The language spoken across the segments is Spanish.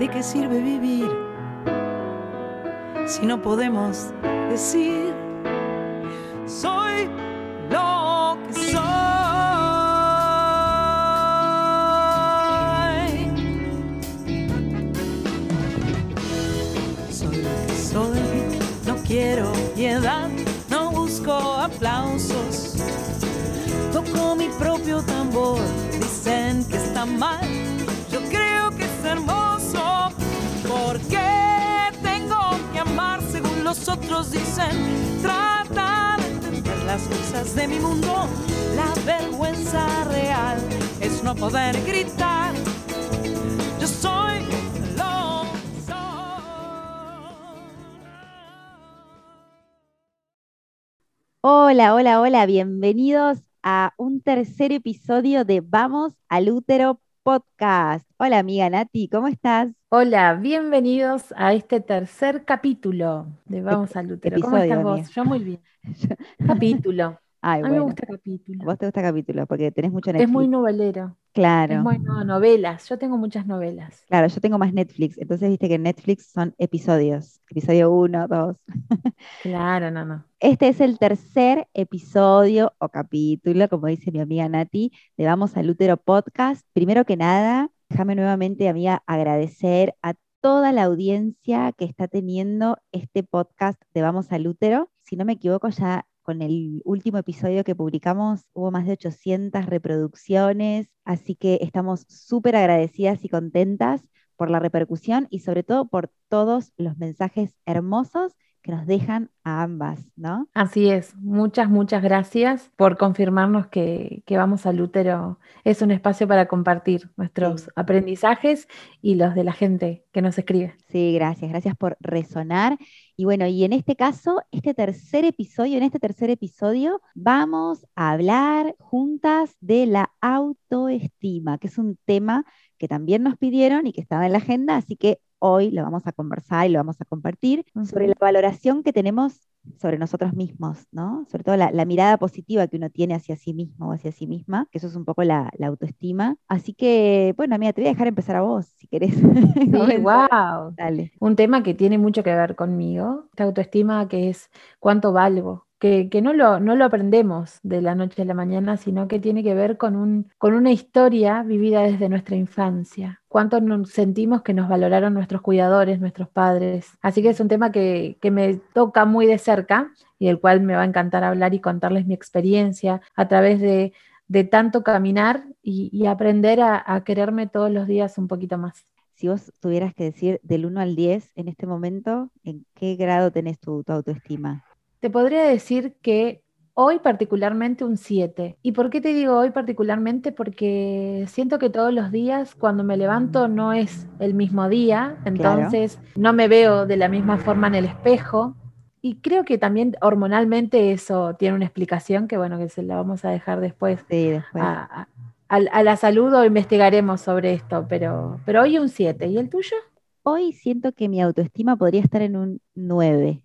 ¿De qué sirve vivir si no podemos decir soy lo que soy? Soy lo que soy, no quiero piedad, no busco aplausos. Toco mi propio tambor, dicen que está mal, otros dicen? Trata de entender las cosas de mi mundo. La vergüenza real es no poder gritar. Yo soy lo. Hola, hola, hola, bienvenidos a un tercer episodio de Vamos al Útero Podcast. Hola amiga Nati, ¿cómo estás? Hola, bienvenidos a este tercer capítulo de Vamos al Útero. ¿Cómo estás vos? Yo muy bien. Capítulo. Ay, A mí me gusta ¿a capítulo. vos te gusta capítulo? Porque tenés mucho Es Netflix. muy novelero. Claro, Es muy no, novelas. Yo tengo muchas novelas. claro, yo tengo más Netflix, entonces viste que en Netflix son episodios, episodio 1, 2. Claro, no, no. Este es el tercer episodio o capítulo, como dice mi amiga Nati, de Vamos al Útero Podcast. Primero que nada, déjame nuevamente, amiga, agradecer a toda la audiencia que está teniendo este podcast de Vamos al Útero. Si no me equivoco, ya con el último episodio que publicamos hubo más de 800 reproducciones, así que estamos súper agradecidas y contentas por la repercusión y sobre todo por todos los mensajes hermosos que nos dejan a ambas, ¿no? Así es. Muchas, muchas gracias por confirmarnos que, que Vamos al Útero es un espacio para compartir nuestros Sí. aprendizajes y los de la gente que nos escribe. Sí, gracias, gracias por resonar. Y bueno, y en este caso, este tercer episodio, en este tercer episodio, vamos a hablar juntas de la autoestima, que es un tema que también nos pidieron y que estaba en la agenda, así que hoy lo vamos a conversar y lo vamos a compartir sobre la valoración que tenemos sobre nosotros mismos, ¿no? Sobre todo la, la mirada positiva que uno tiene hacia sí mismo o hacia sí misma, que eso es un poco la, la autoestima. Así que, bueno, amiga, te voy a dejar empezar a vos, si querés. Sí, wow. Dale. Un tema que tiene mucho que ver conmigo, esta autoestima que es cuánto valgo, que, no lo, no lo aprendemos de la noche a la mañana, sino que tiene que ver con, un, con una historia vivida desde nuestra infancia. Cuánto nos sentimos que nos valoraron nuestros cuidadores, nuestros padres. Así que es un tema que, que me toca muy de cerca y del cual me va a encantar hablar y contarles mi experiencia a través de, de tanto caminar y, y aprender a, a quererme todos los días un poquito más. Si vos tuvieras que decir del 1 al 10 en este momento, ¿en qué grado tenés tu, tu autoestima? Te podría decir que hoy particularmente un 7. ¿Y por qué te digo hoy particularmente? Porque siento que todos los días cuando me levanto no es el mismo día, entonces no me veo de la misma forma en el espejo. Y creo que también hormonalmente eso tiene una explicación que bueno, que se la vamos a dejar después Sí, después. a, a- a- a la salud o investigaremos sobre esto, pero, pero hoy un 7. ¿Y el tuyo? Hoy siento que mi autoestima podría estar en un 9.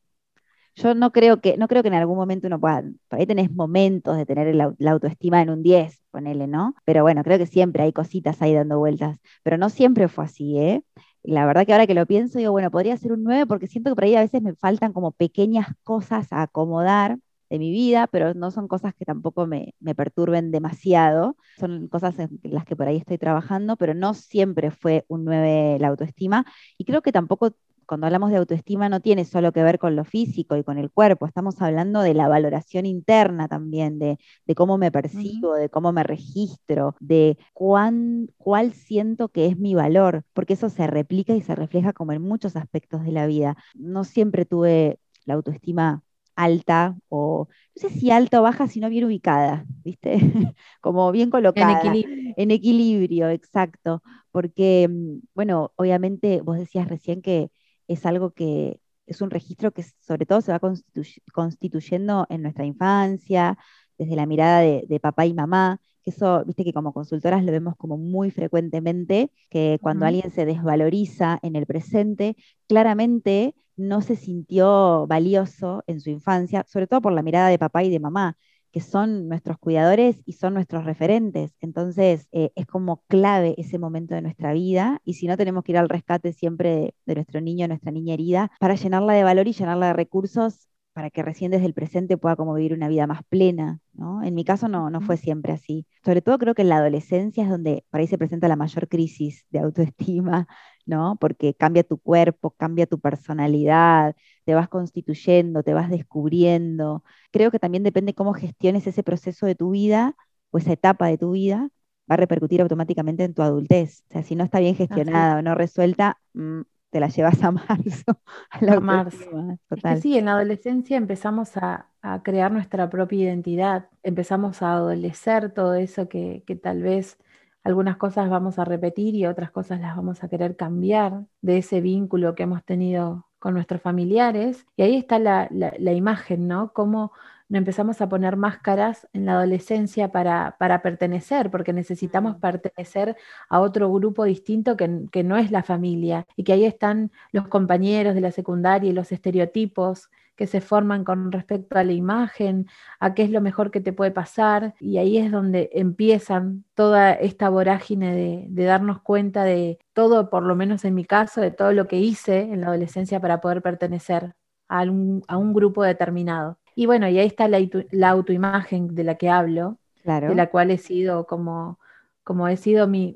Yo no creo que, no creo que en algún momento uno pueda, por ahí tenés momentos de tener el au- la autoestima en un 10, ponele, ¿no? Pero bueno, creo que siempre hay cositas ahí dando vueltas, pero no siempre fue así, ¿eh? La verdad que ahora que lo pienso, digo, bueno, podría ser un 9 porque siento que por ahí a veces me faltan como pequeñas cosas a acomodar de mi vida, pero no son cosas que tampoco me, me perturben demasiado, son cosas en las que por ahí estoy trabajando, pero no siempre fue un 9 la autoestima, y creo que tampoco cuando hablamos de autoestima no tiene solo que ver con lo físico y con el cuerpo, estamos hablando de la valoración interna también, de, de cómo me percibo, de cómo me registro, de cuán, cuál siento que es mi valor, porque eso se replica y se refleja como en muchos aspectos de la vida. No siempre tuve la autoestima alta o no sé si alta o baja, sino bien ubicada, ¿viste? como bien En colocada. equilibrio. En equilibrio, exacto, porque, mm, bueno, obviamente vos decías recién que es algo que es un registro que sobre todo se va constitu- constituyendo en nuestra infancia, desde la mirada de, de papá y mamá, que eso, viste que como consultoras lo vemos como muy frecuentemente, que cuando alguien se desvaloriza en el presente, claramente no se sintió valioso en su infancia, sobre todo por la mirada de papá y de mamá, que son nuestros cuidadores y son nuestros referentes. Entonces, eh, es como clave ese momento de nuestra vida y si no, tenemos que ir al rescate siempre de, nuestro niño, nuestra niña herida, para llenarla de valor y llenarla de recursos para que recién desde el presente pueda como vivir una vida más plena, ¿no? En mi caso no, no fue siempre así. Sobre todo creo que en la adolescencia es donde por ahí se presenta la mayor crisis de autoestima, ¿no? Porque cambia tu cuerpo, cambia tu personalidad, te vas constituyendo, te vas descubriendo. Creo que también depende cómo gestiones ese proceso de tu vida o esa etapa de tu vida, va a repercutir automáticamente en tu adultez. O sea, si no está bien gestionada o no resuelta, mm, te la llevas a marzo. A, marzo. sí, en la adolescencia empezamos a, crear nuestra propia identidad, empezamos a adolecer todo eso que, que tal vez algunas cosas vamos a repetir y otras cosas las vamos a querer cambiar de ese vínculo que hemos tenido con nuestros familiares. Y ahí está la, imagen, ¿no? Cómo empezamos a poner máscaras en la adolescencia para, para pertenecer, porque necesitamos mm. pertenecer a otro grupo distinto que, que no es la familia. Y que ahí están los compañeros de la secundaria y los estereotipos que se forman con respecto a la imagen, a qué es lo mejor que te puede pasar, y ahí es donde empiezan toda esta vorágine de, darnos cuenta de todo, por lo menos en mi caso, de todo lo que hice en la adolescencia para poder pertenecer a un, grupo determinado. Y bueno, y ahí está la, autoimagen de la que hablo, de la cual he sido como, como he sido mi,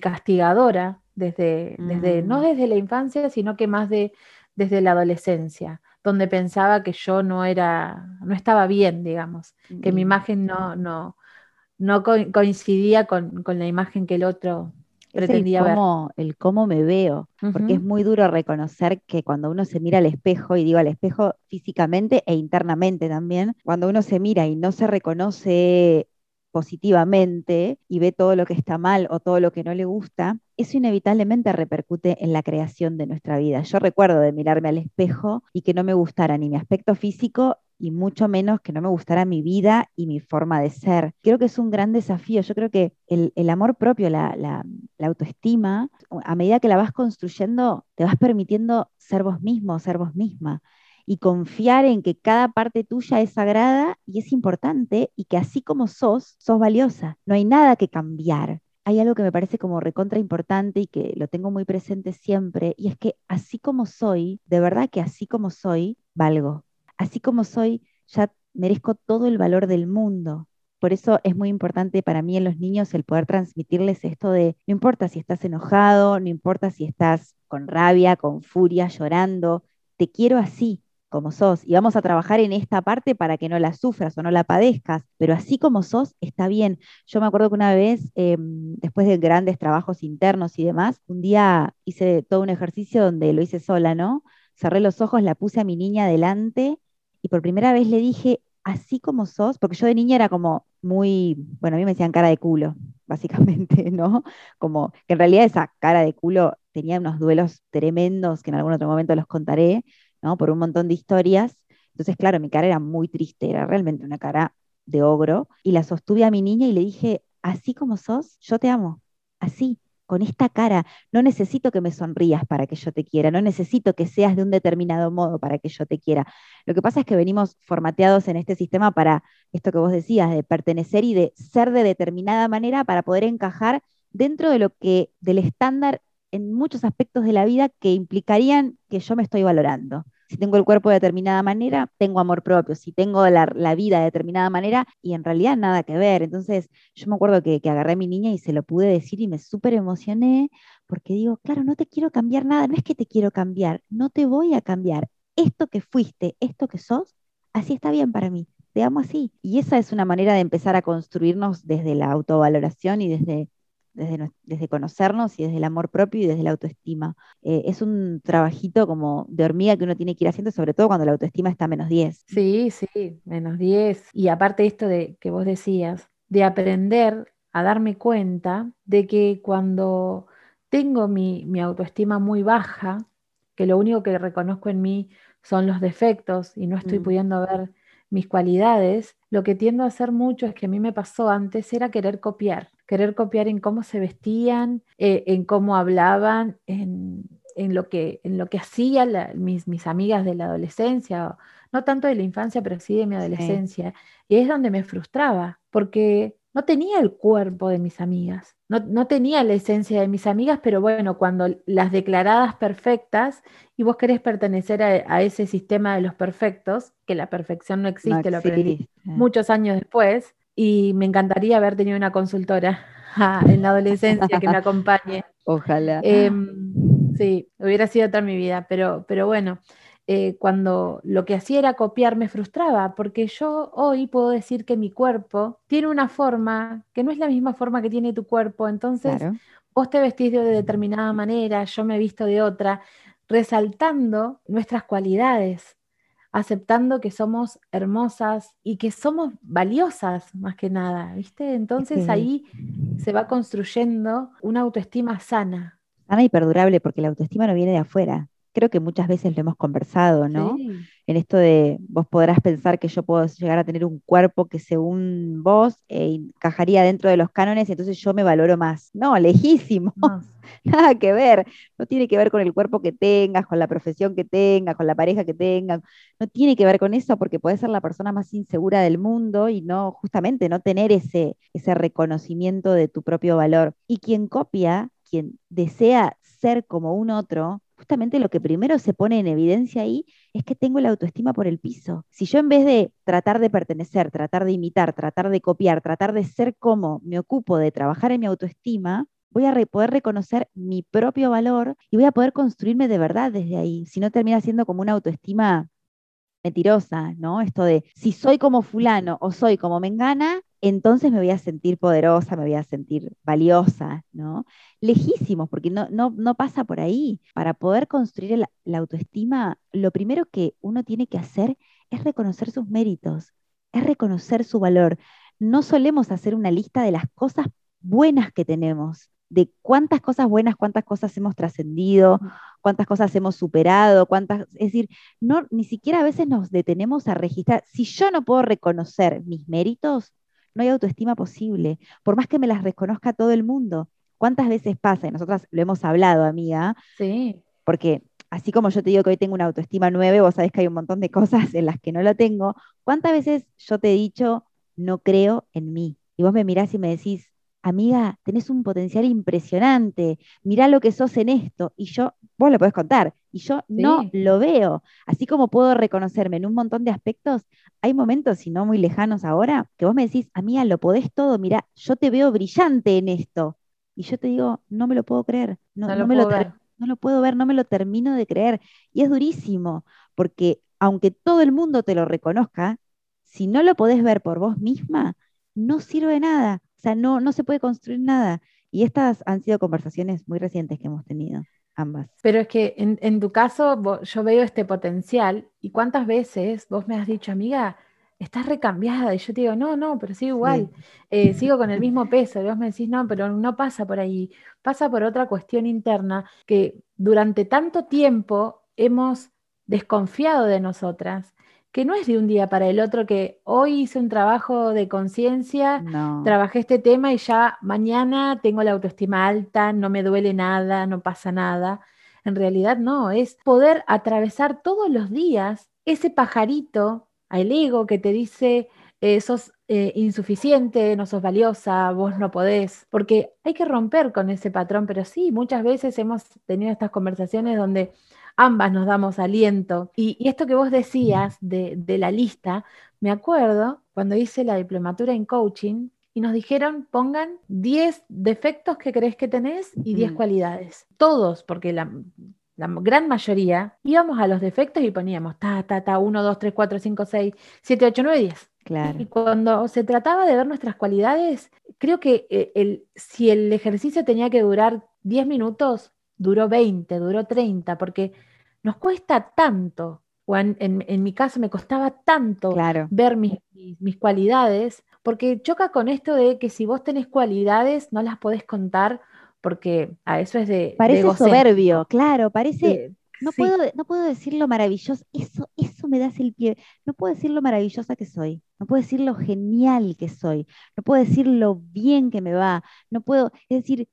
castigadora desde, desde, no mm. desde la infancia, sino que más de, desde la adolescencia donde pensaba que yo no era, no estaba bien, digamos, que mi imagen no, no, no coincidía con, la imagen que el otro pretendía el cómo, ver. El cómo me veo, porque es muy duro reconocer que cuando uno se mira al espejo, y digo al espejo físicamente e internamente también, cuando uno se mira y no se reconoce positivamente y ve todo lo que está mal o todo lo que no le gusta, eso inevitablemente repercute en la creación de nuestra vida. Yo recuerdo de mirarme al espejo y que no me gustara ni mi aspecto físico y mucho menos que no me gustara mi vida y mi forma de ser. Creo que es un gran desafío. Yo creo que el, amor propio, la, la, autoestima, a medida que la vas construyendo, te vas permitiendo ser vos mismo, ser vos misma y confiar en que cada parte tuya es sagrada y es importante y que así como sos, sos valiosa. No hay nada que cambiar. Hay algo que me parece como recontra importante y que lo tengo muy presente siempre y es que así como soy, de verdad que así como soy, valgo. Así como soy, ya merezco todo el valor del mundo. Por eso es muy importante para mí en los niños el poder transmitirles esto de, no importa si estás enojado, no importa si estás con rabia, con furia, llorando, te quiero así, como sos y vamos a trabajar en esta parte para que no la sufras o no la padezcas, pero así como sos está bien. Yo me acuerdo que una vez, em, después de grandes trabajos internos y demás, un día hice todo un ejercicio donde lo hice sola, ¿no? Cerré los ojos, la puse a mi niña delante y por primera vez le dije, así como sos, porque yo de niña era como muy, bueno, a mí me decían cara de culo, básicamente, ¿no? Como que en realidad esa cara de culo tenía unos duelos tremendos que en algún otro momento los contaré, por un montón de historias. Entonces, claro, mi cara era muy triste, era realmente una cara de ogro. Y la sostuve a mi niña y le dije, así como sos, yo te amo, así, con esta cara. No necesito que me sonrías para que yo te quiera, no necesito que seas de un determinado modo para que yo te quiera. Lo que pasa es que venimos formateados en este sistema para esto que vos decías, de pertenecer y de ser de determinada manera para poder encajar dentro de lo que, del estándar en muchos aspectos de la vida que implicarían que yo me estoy valorando. Si tengo el cuerpo de determinada manera, tengo amor propio. Si tengo la, vida de determinada manera, y en realidad nada que ver. Entonces, yo me acuerdo que, que agarré a mi niña y se lo pude decir y me súper emocioné porque digo, claro, no te quiero cambiar nada, no es que te quiero cambiar, no te voy a cambiar. Esto que fuiste, esto que sos, así está bien para mí te amo así. Y esa es una manera de empezar a construirnos desde la autovaloración y desde desde, conocernos y desde el amor propio y desde la autoestima. Eh, es un trabajito como de hormiga que uno tiene que ir haciendo, sobre todo cuando la autoestima está a menos 10. Sí, sí, menos 10. Y aparte esto de que vos decías, de aprender a darme cuenta de que cuando tengo mi, mi autoestima muy baja, que lo único que reconozco en mí son los defectos y no estoy mm. pudiendo ver mis cualidades, lo que tiendo a hacer mucho es que a mí me pasó antes era querer copiar, querer copiar en cómo se vestían, eh, en cómo hablaban, en, en lo que, en lo que hacía mis, mis, amigas de la adolescencia, no tanto de la infancia, pero sí de mi adolescencia. Y es donde me frustraba, porque no tenía el cuerpo de mis amigas, no, tenía la esencia de mis amigas, pero bueno, cuando las declaradas perfectas y vos querés pertenecer a, ese sistema de los perfectos, que la perfección no existe, lo aprendí muchos años después, y me encantaría haber tenido una consultora en la adolescencia que me acompañe. Ojalá. Em, sí, hubiera sido toda mi vida, pero, pero bueno, eh, cuando lo que hacía era copiar, me frustraba, porque yo hoy puedo decir que mi cuerpo tiene una forma que no es la misma forma que tiene tu cuerpo, entonces vos te vestís de determinada manera, yo me visto de otra, resaltando nuestras cualidades, aceptando que somos hermosas y que somos valiosas más que nada, ¿viste? Entonces ahí se va construyendo una autoestima sana. Sana y perdurable, porque la autoestima no viene de afuera, creo que muchas veces lo hemos conversado, ¿no? En esto de vos podrás pensar que yo puedo llegar a tener un cuerpo que según vos eh, encajaría dentro de los cánones, y entonces yo me valoro más. No, lejísimo. Nada que ver. No tiene que ver con el cuerpo que tengas, con la profesión que tengas, con la pareja que tengas. No tiene que ver con eso porque puedes ser la persona más insegura del mundo y no, justamente, no tener ese, ese reconocimiento de tu propio valor. Y quien copia, quien desea ser como un otro, justamente lo que primero se pone en evidencia ahí es que tengo la autoestima por el piso. Si yo en vez de tratar de pertenecer, tratar de imitar, tratar de copiar, tratar de ser como me ocupo de trabajar en mi autoestima, voy a poder reconocer mi propio valor y voy a poder construirme de verdad desde ahí. Si no termina siendo como una autoestima mentirosa, ¿no? Esto de si soy como fulano o soy como mengana, entonces me voy a sentir poderosa, me voy a sentir valiosa, ¿no? Lejísimos, porque no, no, pasa por ahí. Para poder construir la autoestima, lo primero que uno tiene que hacer es reconocer sus méritos, es reconocer su valor. No solemos hacer una lista de las cosas buenas que tenemos, de cuántas cosas buenas, cuántas cosas hemos trascendido, cuántas cosas hemos superado, cuántas, es decir, no, ni siquiera a veces nos detenemos a registrar. Si yo no puedo reconocer mis méritos, no hay autoestima posible, por más que me las reconozca todo el mundo. ¿Cuántas veces pasa? Y nosotras lo hemos hablado, amiga. Sí. Porque así como yo te digo que hoy tengo una autoestima nueve, vos sabés que hay un montón de cosas en las que no lo tengo. ¿Cuántas veces yo te he dicho, no creo en mí? Y vos me mirás y me decís, amiga, tenés un potencial impresionante, mirá lo que sos en esto, y yo, vos lo podés contar, y yo no lo veo. Así como puedo reconocerme en un montón de aspectos, hay momentos, y no muy lejanos ahora, que vos me decís, amiga, lo podés todo, mirá, yo te veo brillante en esto. Y yo te digo, no me lo puedo creer, no, lo me lo no lo puedo ver, no me lo termino de creer. Y es durísimo, porque aunque todo el mundo te lo reconozca, si no lo podés ver por vos misma, no sirve de nada. O sea, no, no se puede construir nada. Y estas han sido conversaciones muy recientes que hemos tenido, ambas. Pero es que en, tu caso yo veo este potencial y cuántas veces vos me has dicho, amiga, estás recambiada. Y yo te digo, no, no, pero sigo igual, eh, sigo con el mismo peso. Y vos me decís, no, pero no pasa por ahí, pasa por otra cuestión interna que durante tanto tiempo hemos desconfiado de nosotras que no es de un día para el otro, que hoy hice un trabajo de conciencia, trabajé este tema y ya mañana tengo la autoestima alta, no me duele nada, no pasa nada. En realidad no, es poder atravesar todos los días ese pajarito al ego que te dice, eh, sos eh, insuficiente, no sos valiosa, vos no podés, porque hay que romper con ese patrón, pero sí, muchas veces hemos tenido estas conversaciones donde ambas nos damos aliento. Y, esto que vos decías de, la lista, me acuerdo cuando hice la diplomatura en coaching y nos dijeron pongan 10 defectos que crees que tenés y 10 cualidades. Todos, porque la, gran mayoría íbamos a los defectos y poníamos ta, ta, ta, 1, 2, 3, 4, 5, 6, 7, 8, 9, 10. Claro. Y cuando se trataba de ver nuestras cualidades, creo que eh, el, si el ejercicio tenía que durar 10 minutos, duró 20, duró 30, porque nos cuesta tanto, o en, mi caso me costaba tanto ver mis, mis, cualidades, porque choca con esto de que si vos tenés cualidades no las podés contar porque a eso es de... Parece soberbio, claro, parece... no, puedo, no puedo decir lo maravilloso, eso, eso me das el pie. No puedo decir lo maravillosa que soy, no puedo decir lo genial que soy, no puedo decir lo bien que me va, no puedo, es decir,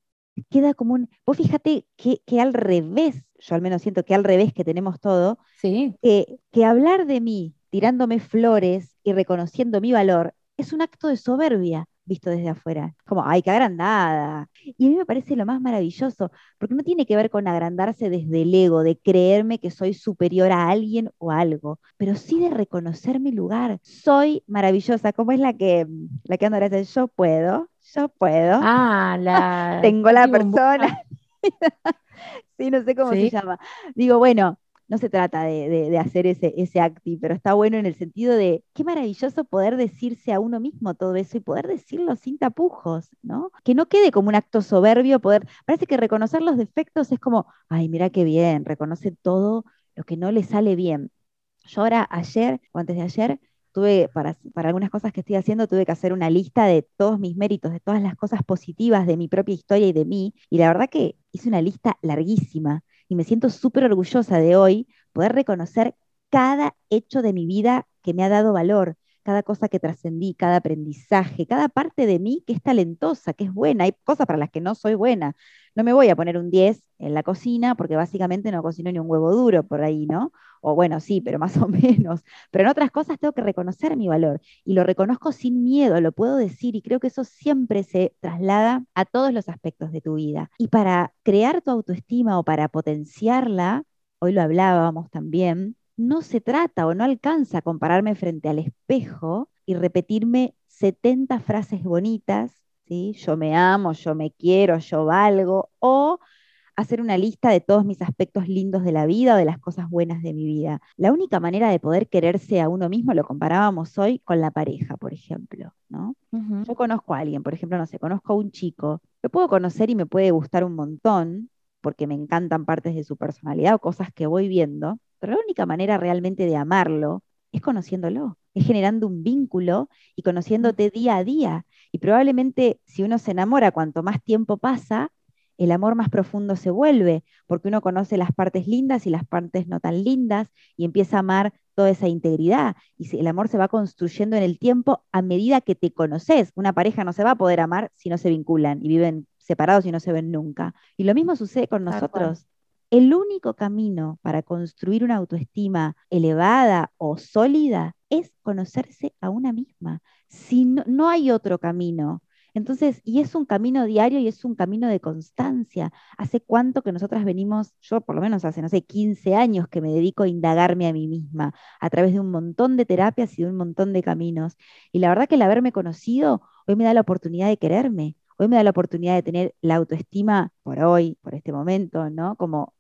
queda como un, vos fíjate que, que al revés, yo al menos siento que al revés que tenemos todo, Sí, que, que hablar de mí tirándome flores y reconociendo mi valor es un acto de soberbia visto desde afuera. Como, ay, qué agrandada. Y a mí me parece lo más maravilloso, porque no tiene que ver con agrandarse desde el ego, de creerme que soy superior a alguien o algo, pero sí de reconocer mi lugar. Soy maravillosa, como es la que, la que dice, yo puedo, yo puedo. Ah, la. Tengo la persona. sí, no sé cómo Sí. se llama. Digo, bueno, no se trata de, de- de hacer ese, ese acti, pero está bueno en el sentido de qué maravilloso poder decirse a uno mismo todo eso y poder decirlo sin tapujos, ¿no? Que no quede como un acto soberbio poder, parece que reconocer los defectos es como, ay, mira qué bien, reconoce todo lo que no le sale bien. Yo ahora, ayer o antes de ayer, tuve, para, para algunas cosas que estoy haciendo, tuve que hacer una lista de todos mis méritos, de todas las cosas positivas de mi propia historia y de mí. Y la verdad que hice una lista larguísima y me siento súper orgullosa de hoy poder reconocer cada hecho de mi vida que me ha dado valor, cada cosa que trascendí, cada aprendizaje, cada parte de mí que es talentosa, que es buena. Hay cosas para las que no soy buena. No me voy a poner un 10 en la cocina porque básicamente no cocino ni un huevo duro por ahí, ¿no? O bueno, sí, pero más o menos. Pero en otras cosas tengo que reconocer mi valor y lo reconozco sin miedo, lo puedo decir y creo que eso siempre se traslada a todos los aspectos de tu vida. Y para crear tu autoestima o para potenciarla, hoy lo hablábamos también, no se trata o no alcanza a compararme frente al espejo y repetirme 70 frases bonitas, ¿sí? Yo me amo, yo me quiero, yo valgo, hacer una lista de todos mis aspectos lindos de la vida o de las cosas buenas de mi vida. La única manera de poder quererse a uno mismo, lo comparábamos hoy con la pareja, por ejemplo, ¿no? Yo conozco a alguien, por ejemplo, no sé, conozco a un chico, lo puedo conocer y me puede gustar un montón, porque me encantan partes de su personalidad o cosas que voy viendo, pero la única manera realmente de amarlo es conociéndolo, es generando un vínculo y conociéndote día a día. Y probablemente si uno se enamora, cuanto más tiempo pasa, el amor más profundo se vuelve, porque uno conoce las partes lindas y las partes no tan lindas y empieza a amar toda esa integridad. Y el amor se va construyendo en el tiempo a medida que te conoces. Una pareja no se va a poder amar si no se vinculan y viven separados y no se ven nunca. Y lo mismo sucede con nosotros. El único camino para construir una autoestima elevada o sólida es conocerse a una misma. Si no, no hay otro camino. Entonces, y es un camino diario y es un camino de constancia. ¿Hace cuánto que nosotras venimos, yo por lo menos hace, no sé, 15 años que me dedico a indagarme a mí misma a través de un montón de terapias y de un montón de caminos? Y la verdad que el haberme conocido hoy me da la oportunidad de quererme, hoy me da la oportunidad de tener la autoestima por hoy, por este momento, ¿no? Como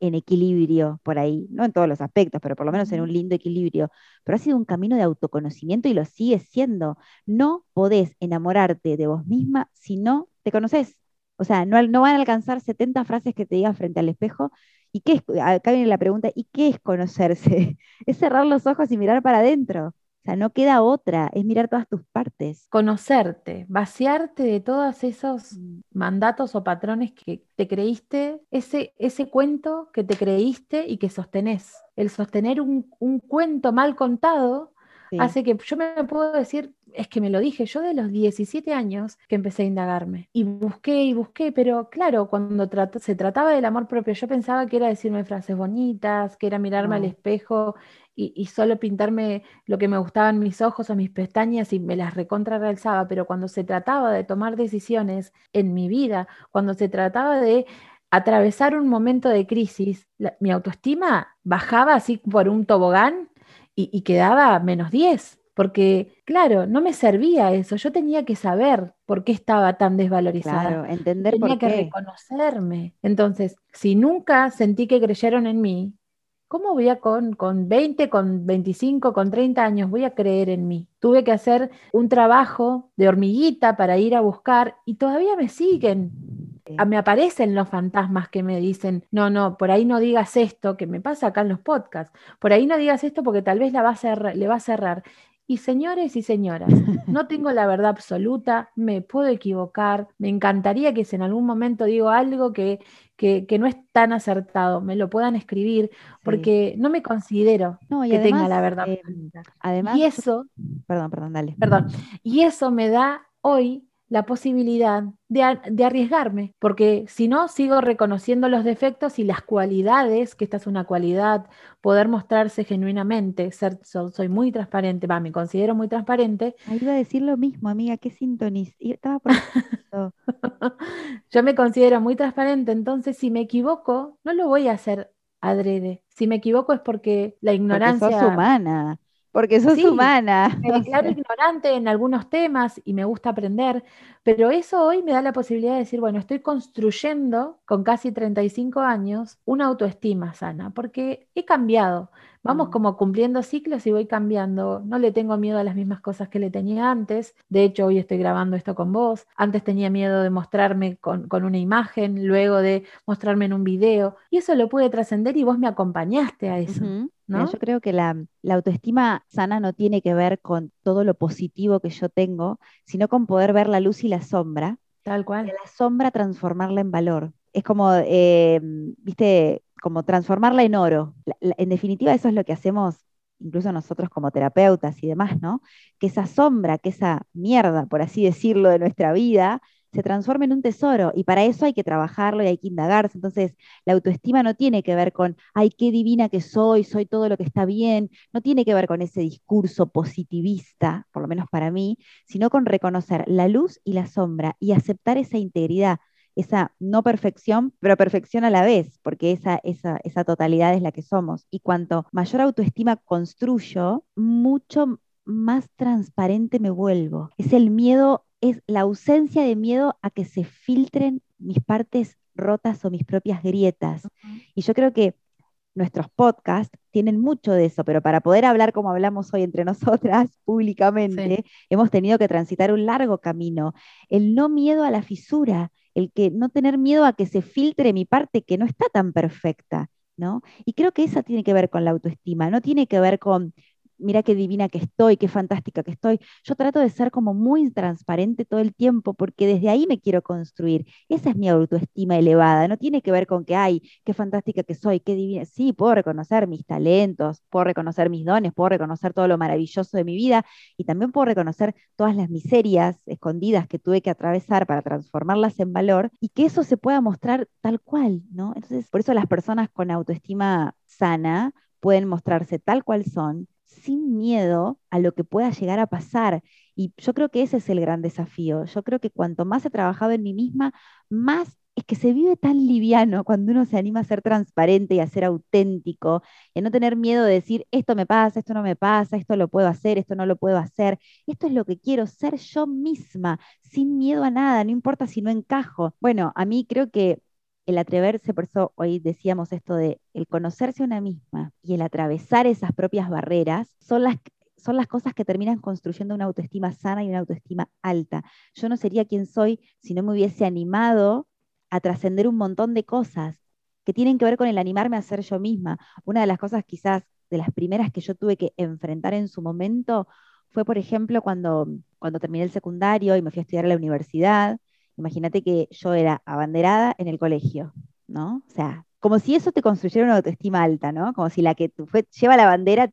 en equilibrio por ahí, no en todos los aspectos, pero por lo menos en un lindo equilibrio. Pero ha sido un camino de autoconocimiento y lo sigue siendo. No podés enamorarte de vos misma si no te conoces. O sea, no, no van a alcanzar 70 frases que te digas frente al espejo. ¿Y qué es? Acá viene la pregunta, ¿y qué es conocerse? Es cerrar los ojos y mirar para adentro. Sea, no queda otra, es mirar todas tus partes. Conocerte, vaciarte de todos esos Mm. mandatos o patrones que te creíste, ese, ese cuento que te creíste y que sostenés. El sostener un, un cuento mal contado Sí. hace que yo me puedo decir, es que me lo dije, yo de los 17 años que empecé a indagarme y busqué y busqué, pero claro, cuando trat- se trataba del amor propio, yo pensaba que era decirme frases bonitas, que era mirarme al espejo y, y solo pintarme lo que me gustaban mis ojos o mis pestañas y me las recontra realzaba, pero cuando se trataba de tomar decisiones en mi vida, cuando se trataba de atravesar un momento de crisis, la- mi autoestima bajaba así por un tobogán y, y quedaba menos 10, porque claro, no me servía eso, yo tenía que saber por qué estaba tan desvalorizada. Claro, entender tenía por que qué. reconocerme. Entonces, si nunca sentí que creyeron en mí, ¿cómo voy a con, con 20, con 25, con 30 años, voy a creer en mí? Tuve que hacer un trabajo de hormiguita para ir a buscar y todavía me siguen. Ah, Me aparecen los fantasmas que me dicen, no, no, por ahí no digas esto, que me pasa acá en los podcasts, por ahí no digas esto porque tal vez la va a cerrar- le va a cerrar. Y señores y señoras, no tengo la verdad absoluta, me puedo equivocar, me encantaría que si en algún momento digo algo que, que, que no es tan acertado, me lo puedan escribir, Sí. porque no me considero No, que tenga la verdad eh, absoluta. además, Y eso, perdón, perdón, dale. perdón, y eso me da hoy la posibilidad de, de, arriesgarme, porque si no, sigo reconociendo los defectos y las cualidades, que esta es una cualidad, poder mostrarse genuinamente, ser, soy muy transparente, va, me considero muy transparente. Ahí iba a decir lo mismo, amiga, qué. Estaba por Yo me considero muy transparente, entonces si me equivoco, no lo voy a hacer adrede. Si me equivoco es porque la ignorancia... Porque sos humana. Porque sos humana. Me declaro ignorante en algunos temas y me gusta aprender, pero eso hoy me da la posibilidad de decir, bueno, estoy construyendo con casi 35 años una autoestima sana, porque he cambiado. Vamos mm. como cumpliendo ciclos y voy cambiando. No le tengo miedo a las mismas cosas que le tenía antes. De hecho, hoy estoy grabando esto con vos. Antes tenía miedo de mostrarme con, una imagen, luego de mostrarme en un video. Y eso lo pude trascender y vos me acompañaste a eso. Yo creo que la, autoestima sana no tiene que ver con todo lo positivo que yo tengo, sino con poder ver la luz y la sombra. Tal cual. Y la sombra transformarla en valor. Es como, eh, viste, como transformarla en oro. en definitiva, eso es lo que hacemos incluso nosotros como terapeutas y demás, ¿no? Que esa sombra, que esa mierda, por así decirlo, de nuestra vida, se transforme en un tesoro y para eso hay que trabajarlo y hay que indagarse. Entonces, la autoestima no tiene que ver con, ay, qué divina que soy, soy todo lo que está bien, no tiene que ver con ese discurso positivista, por lo menos para mí, sino con reconocer la luz y la sombra y aceptar esa integridad, esa no perfección, pero perfección a la vez, porque esa, esa, esa totalidad es la que somos. Y cuanto mayor autoestima construyo, mucho más transparente me vuelvo. Es el miedo, es la ausencia de miedo a que se filtren mis partes rotas o mis propias grietas. Y yo creo que nuestros podcasts tienen mucho de eso, pero para poder hablar como hablamos hoy entre nosotras públicamente, hemos tenido que transitar un largo camino. El no miedo a la fisura, el que no tener miedo a que se filtre mi parte que no está tan perfecta, ¿no? Y creo que esa tiene que ver con la autoestima, no tiene que ver con mira qué divina que estoy, qué fantástica que estoy. Yo trato de ser como muy transparente todo el tiempo porque desde ahí me quiero construir. Esa es mi autoestima elevada, no tiene que ver con que, ay, qué fantástica que soy, qué divina. Sí, puedo reconocer mis talentos, puedo reconocer mis dones, puedo reconocer todo lo maravilloso de mi vida y también puedo reconocer todas las miserias escondidas que tuve que atravesar para transformarlas en valor y que eso se pueda mostrar tal cual, ¿no? Entonces, por eso las personas con autoestima sana pueden mostrarse tal cual son, sin miedo a lo que pueda llegar a pasar. Y yo creo que ese es el gran desafío. Yo creo que cuanto más he trabajado en mí misma, más es que se vive tan liviano cuando uno se anima a ser transparente y a ser auténtico, y a no tener miedo de decir, esto me pasa, esto no me pasa, esto lo puedo hacer, esto no lo puedo hacer, esto es lo que quiero, ser yo misma, sin miedo a nada, no importa si no encajo. Bueno, a mí creo que el atreverse, por eso hoy decíamos esto de el conocerse a una misma y el atravesar esas propias barreras, son las, son las cosas que terminan construyendo una autoestima sana y una autoestima alta. Yo no sería quien soy si no me hubiese animado a trascender un montón de cosas que tienen que ver con el animarme a ser yo misma. Una de las cosas quizás de las primeras que yo tuve que enfrentar en su momento fue, por ejemplo, cuando, cuando terminé el secundario y me fui a estudiar a la universidad Imagínate que yo era abanderada en el colegio, ¿no? O sea, como si eso te construyera una autoestima alta, ¿no? Como si la que lleva la bandera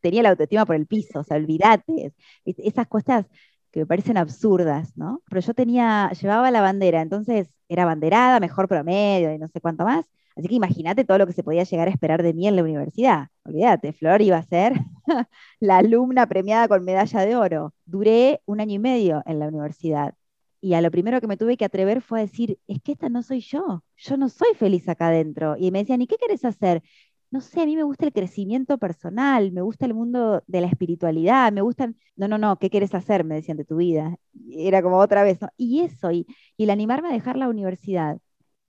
tenía la autoestima por el piso, o sea, olvídate. esas cosas que me parecen absurdas, ¿no? Pero yo tenía, llevaba la bandera, entonces era abanderada, mejor promedio y no sé cuánto más. Así que imagínate todo lo que se podía llegar a esperar de mí en la universidad. Olvídate, Flor iba a ser la alumna premiada con medalla de oro. Duré un año y medio en la universidad y a lo primero que me tuve que atrever fue a decir, es que esta no soy yo, yo no soy feliz acá adentro. Y me decían, ¿y qué querés hacer? No sé, a mí me gusta el crecimiento personal, me gusta el mundo de la espiritualidad, me gustan, no, no, no, ¿qué quieres hacer? Me decían de tu vida. era como otra vez, ¿no? Y eso, y, y el animarme a dejar la universidad,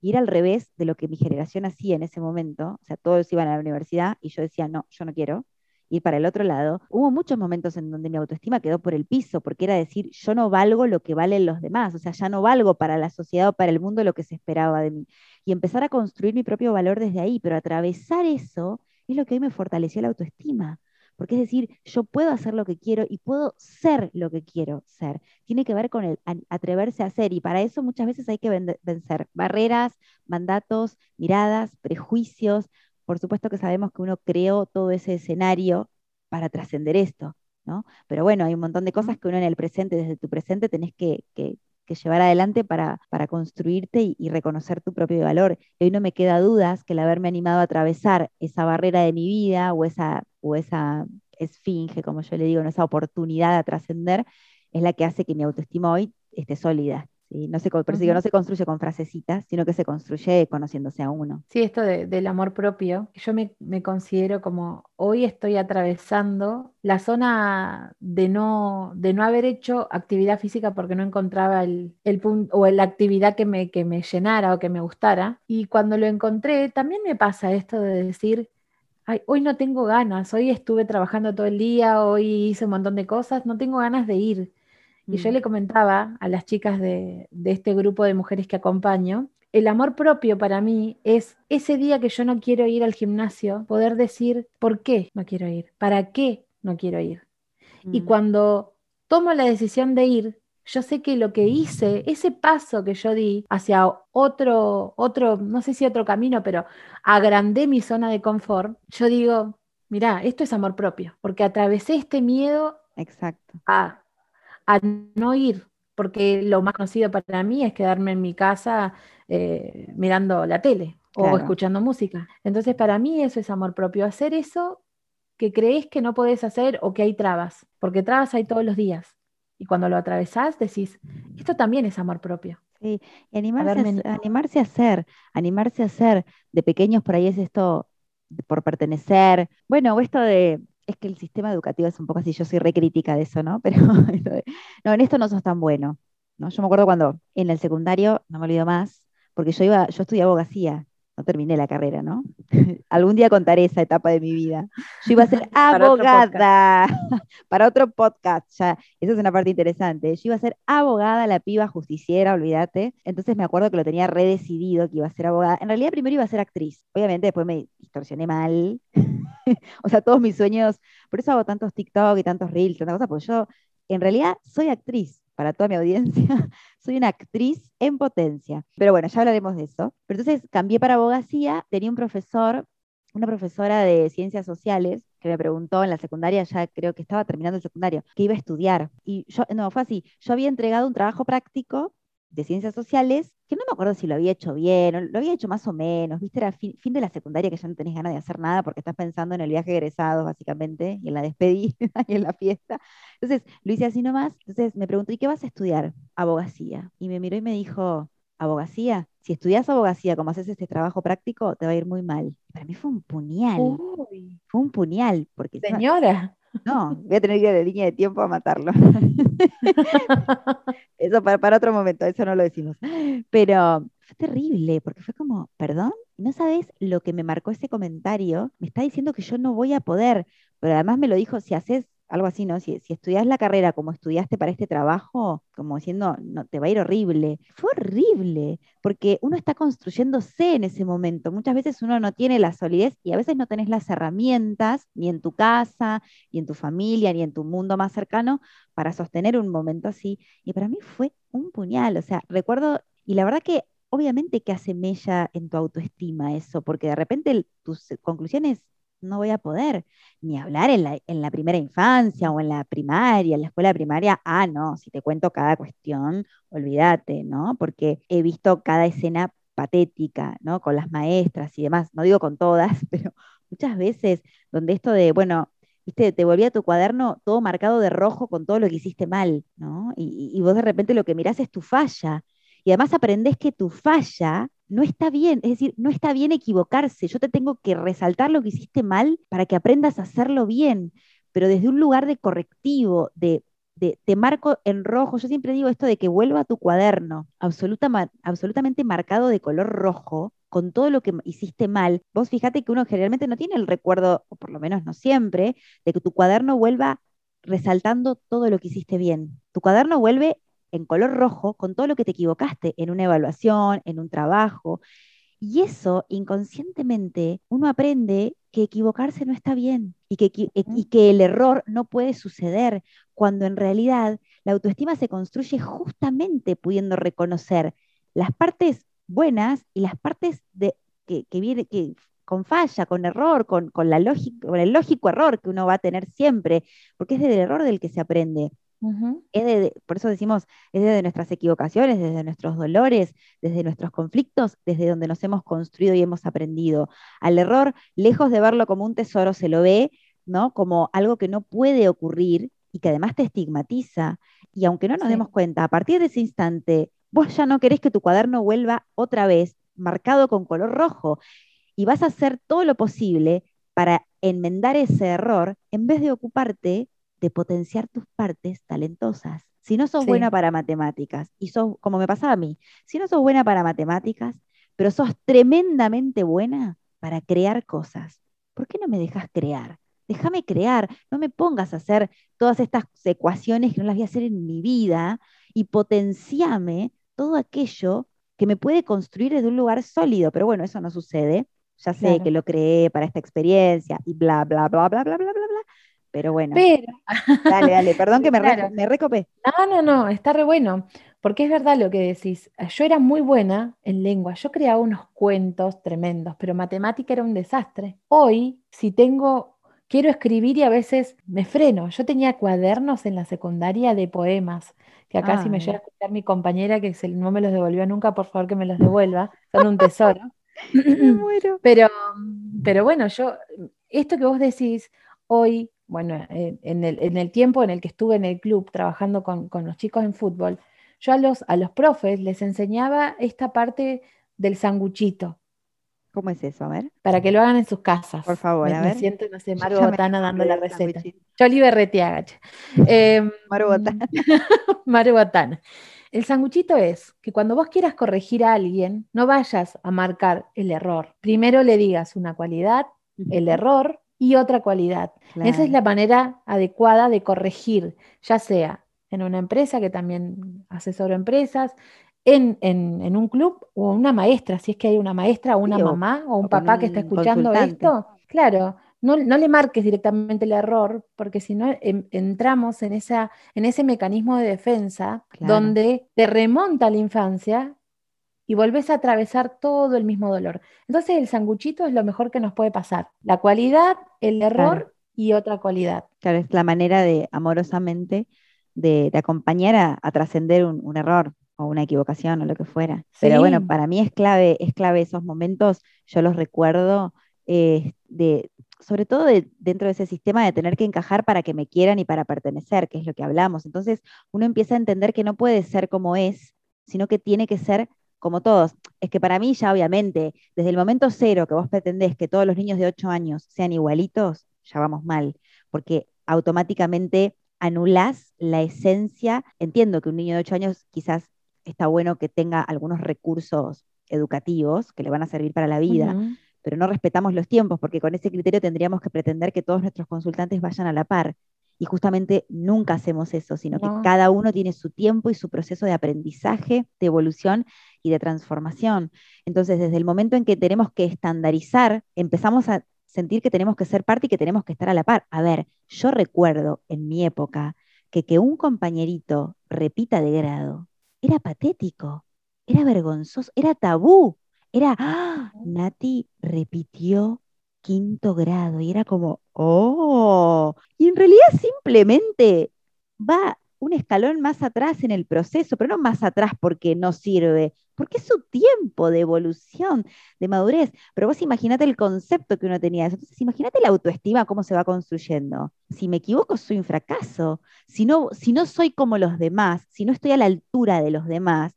y ir al revés de lo que mi generación hacía en ese momento, o sea, todos iban a la universidad y yo decía, no, yo no quiero, ir para el otro lado, hubo muchos momentos en donde mi autoestima quedó por el piso, porque era decir, yo no valgo lo que valen los demás, o sea, ya no valgo para la sociedad o para el mundo lo que se esperaba de mí. Y empezar a construir mi propio valor desde ahí, pero atravesar eso es lo que hoy me fortaleció la autoestima. Porque es decir, yo puedo hacer lo que quiero y puedo ser lo que quiero ser. Tiene que ver con el atreverse a ser y para eso muchas veces hay que vencer barreras, mandatos, miradas, prejuicios, por supuesto que sabemos que uno creó todo ese escenario para trascender esto, ¿no? Pero bueno, hay un montón de cosas que uno en el presente, desde tu presente, tenés que, que llevar adelante para, para construirte y, y, reconocer tu propio valor. Y hoy no me queda dudas que el haberme animado a atravesar esa barrera de mi vida o esa, o esa esfinge, como yo le digo, esa oportunidad a trascender, es la que hace que mi autoestima hoy esté sólida. No se, no se construye con frasecitas, sino que se construye conociéndose a uno. Sí, esto del amor propio, yo me, considero como hoy estoy atravesando la zona de no, de no haber hecho actividad física porque no encontraba el, el punto o la actividad que me, que me llenara o que me gustara. Y cuando lo encontré, también me pasa esto de decir, Ay, hoy no tengo ganas, hoy estuve trabajando todo el día, hoy hice un montón de cosas, no tengo ganas de ir. Y yo mm. le comentaba a las chicas de, este grupo de mujeres que acompaño, el amor propio para mí es ese día que yo no quiero ir al gimnasio, poder decir por qué no quiero ir, para qué no quiero ir. Y mm. cuando tomo la decisión de ir, yo sé que lo que hice, ese paso que yo di hacia otro, otro, no sé si otro camino, pero agrandé mi zona de confort, yo digo, mira, esto es amor propio, porque atravesé este miedo Exacto. a a no ir, porque lo más conocido para mí es quedarme en mi casa eh, mirando la tele o escuchando música. Entonces, para mí eso es amor propio, hacer eso que crees que no podés hacer o que hay trabas, porque trabas hay todos los días. Y cuando lo atravesás, decís, esto también es amor propio. Sí, y animarse a, animarse a hacer, animarse a hacer. De pequeños por ahí es esto por pertenecer. Bueno, esto de es que el sistema educativo es un poco así, yo soy recrítica de eso, ¿no? Pero no, en esto no sos tan bueno, ¿no? Yo me acuerdo cuando en el secundario, no me olvido más, porque yo iba, yo estudié abogacía, no terminé la carrera, ¿no? Algún día contaré esa etapa de mi vida. Yo iba a ser abogada para otro podcast, ya, esa es una parte interesante. Yo iba a ser abogada, la piba justiciera, olvídate. Entonces me acuerdo que lo tenía redecidido que iba a ser abogada. En realidad primero iba a ser actriz. Obviamente después me distorsioné mal. o sea, todos mis sueños, por eso hago tantos TikTok y tantos Reels, tantas cosas, porque yo en realidad soy actriz para toda mi audiencia, soy una actriz en potencia. Pero bueno, ya hablaremos de eso. Pero entonces cambié para abogacía, tenía un profesor, una profesora de ciencias sociales, que me preguntó en la secundaria, ya creo que estaba terminando el secundario, que iba a estudiar. Y yo, no, fue así, yo había entregado un trabajo práctico de ciencias sociales, que no me acuerdo si lo había hecho bien, o lo había hecho más o menos, viste, era fin, de la secundaria que ya no tenés ganas de hacer nada porque estás pensando en el viaje egresado, básicamente, y en la despedida y en la fiesta. Entonces, lo hice así nomás, entonces me preguntó, ¿y qué vas a estudiar? Abogacía. Y me miró y me dijo, ¿abogacía? Si estudias abogacía como haces este trabajo práctico, te va a ir muy mal. Para mí fue un puñal. Fue un puñal. Porque Señora. No, voy a tener que ir de línea de tiempo a matarlo. eso para, para, otro momento, eso no lo decimos. Pero fue terrible, porque fue como, perdón, no sabes lo que me marcó ese comentario. Me está diciendo que yo no voy a poder, pero además me lo dijo, si haces algo así, ¿no? Si, estudias la carrera como estudiaste para este trabajo, como diciendo, no, te va a ir horrible. Fue horrible, porque uno está construyéndose en ese momento. Muchas veces uno no tiene la solidez y a veces no tenés las herramientas, ni en tu casa, ni en tu familia, ni en tu mundo más cercano, para sostener un momento así. Y para mí fue un puñal, o sea, recuerdo, y la verdad que obviamente que hace mella en tu autoestima eso, porque de repente tus conclusiones no voy a poder ni hablar en la, primera infancia o en la primaria, en la escuela primaria. Ah, no, si te cuento cada cuestión, olvídate, ¿no? Porque he visto cada escena patética, ¿no? Con las maestras y demás, no digo con todas, pero muchas veces donde esto de, bueno, viste, te volvía tu cuaderno todo marcado de rojo con todo lo que hiciste mal, ¿no? Y, y vos de repente lo que mirás es tu falla. Y además aprendés que tu falla no está bien, es decir, no está bien equivocarse. Yo te tengo que resaltar lo que hiciste mal para que aprendas a hacerlo bien, pero desde un lugar de correctivo, de, de te marco en rojo. Yo siempre digo esto de que vuelva a tu cuaderno absolutamente marcado de color rojo con todo lo que hiciste mal. Vos fíjate que uno generalmente no tiene el recuerdo, o por lo menos no siempre, de que tu cuaderno vuelva resaltando todo lo que hiciste bien. Tu cuaderno vuelve en color rojo con todo lo que te equivocaste en una evaluación, en un trabajo. Y eso inconscientemente uno aprende que equivocarse no está bien y que, y que el error no puede suceder cuando en realidad la autoestima se construye justamente pudiendo reconocer las partes buenas y las partes de, que, que, viene, que con falla, con error, con, con, la con el lógico error que uno va a tener siempre, porque es del error del que se aprende. Es de- por eso decimos, es desde nuestras equivocaciones, desde nuestros dolores, desde nuestros conflictos, desde donde nos hemos construido y hemos aprendido. Al error, lejos de verlo como un tesoro, se lo ve, ¿no? Como algo que no puede ocurrir y que además te estigmatiza. Y aunque no nos Sí. demos cuenta, a partir de ese instante, vos ya no querés que tu cuaderno vuelva otra vez marcado con color rojo y vas a hacer todo lo posible para enmendar ese error en vez de ocuparte de potenciar tus partes talentosas. Si no sos Sí. buena para matemáticas y sos, como me pasaba a mí, si no sos buena para matemáticas, pero sos tremendamente buena para crear cosas, ¿por qué no me dejas crear? Déjame crear, no me pongas a hacer todas estas ecuaciones que no las voy a hacer en mi vida y potenciame todo aquello que me puede construir desde un lugar sólido. Pero bueno, eso no sucede. Ya sé Claro. que lo creé para esta experiencia y bla, bla, bla, bla, bla, bla, bla, bla. Pero bueno, Pero, dale, dale, perdón que me, re- Claro. me recopé. no, no, no, está re bueno, porque es verdad lo que decís. Yo era muy buena en lengua, yo creaba unos cuentos tremendos, pero matemática era un desastre. Hoy, si tengo, quiero escribir y a veces me freno. Yo tenía cuadernos en la secundaria de poemas, que acá si me llega a escuchar mi compañera que se- no me los devolvió nunca, por favor que me los devuelva, son un tesoro. Me muero. Pero, pero bueno, yo, esto que vos decís hoy, bueno, eh, en el, en el tiempo en el que estuve en el club trabajando con, con los chicos en fútbol, yo a los, a los profes les enseñaba esta parte del sanguchito ¿Cómo es eso? A ver. para que lo hagan en sus casas. Por favor, me, a me ver. siento, no sé, Yo Maru me Botana dando la receta. Yoli Berretiaga. Em, Maru Botana. Maru Botana. El sanguchito es que cuando vos quieras corregir a alguien, no vayas a marcar el error. Primero le digas una cualidad, el error y otra cualidad. Esa es la manera adecuada de corregir, ya sea en una empresa, que también asesoro empresas, en, en- en un club o una maestra, si es que hay una maestra o una Sí, mamá o un o papá que está escuchando esto. Claro, no, no le marques directamente el error, porque si no em- entramos en, esa, en ese mecanismo de defensa Claro. donde te remonta a la infancia y volvés a atravesar todo el mismo dolor. Entonces el sanguchito es lo mejor que nos puede pasar. La cualidad, el error Claro. y otra cualidad. Claro, es la manera de, amorosamente, de, de acompañar a, a trascender un, un error o una equivocación o lo que fuera. Pero bueno, para mí es clave, es clave esos momentos, yo los recuerdo, eh, de, sobre todo de- dentro de ese sistema de tener que encajar para que me quieran y para pertenecer, que es lo que hablamos. Entonces uno empieza a entender que no puede ser como es, sino que tiene que ser como todos. Es que para mí ya obviamente, desde el momento cero que vos pretendés que todos los niños de 8 años sean igualitos, ya vamos mal, porque automáticamente anulás la esencia. Entiendo que un niño de 8 años quizás está bueno que tenga algunos recursos educativos que le van a servir para la vida, pero no respetamos los tiempos, porque con ese criterio tendríamos que pretender que todos nuestros consultantes vayan a la par. Y justamente nunca hacemos eso, sino No. que cada uno tiene su tiempo y su proceso de aprendizaje, de evolución y de transformación. Entonces, desde el momento en que tenemos que estandarizar, empezamos a sentir que tenemos que ser parte y que tenemos que estar a la par. A ver, yo recuerdo en mi época que que un compañerito repita de grado era patético, era vergonzoso, era tabú, era, ¡ah! Nati repitió quinto grado y era como, oh, y en realidad simplemente va un escalón más atrás en el proceso, pero no más atrás porque no sirve, porque es su tiempo de evolución, de madurez. Pero vos imaginate el concepto que uno tenía. de eso. Entonces, imagínate la autoestima, cómo se va construyendo. Si me equivoco, soy un fracaso. Si no, si no soy como los demás, si no estoy a la altura de los demás.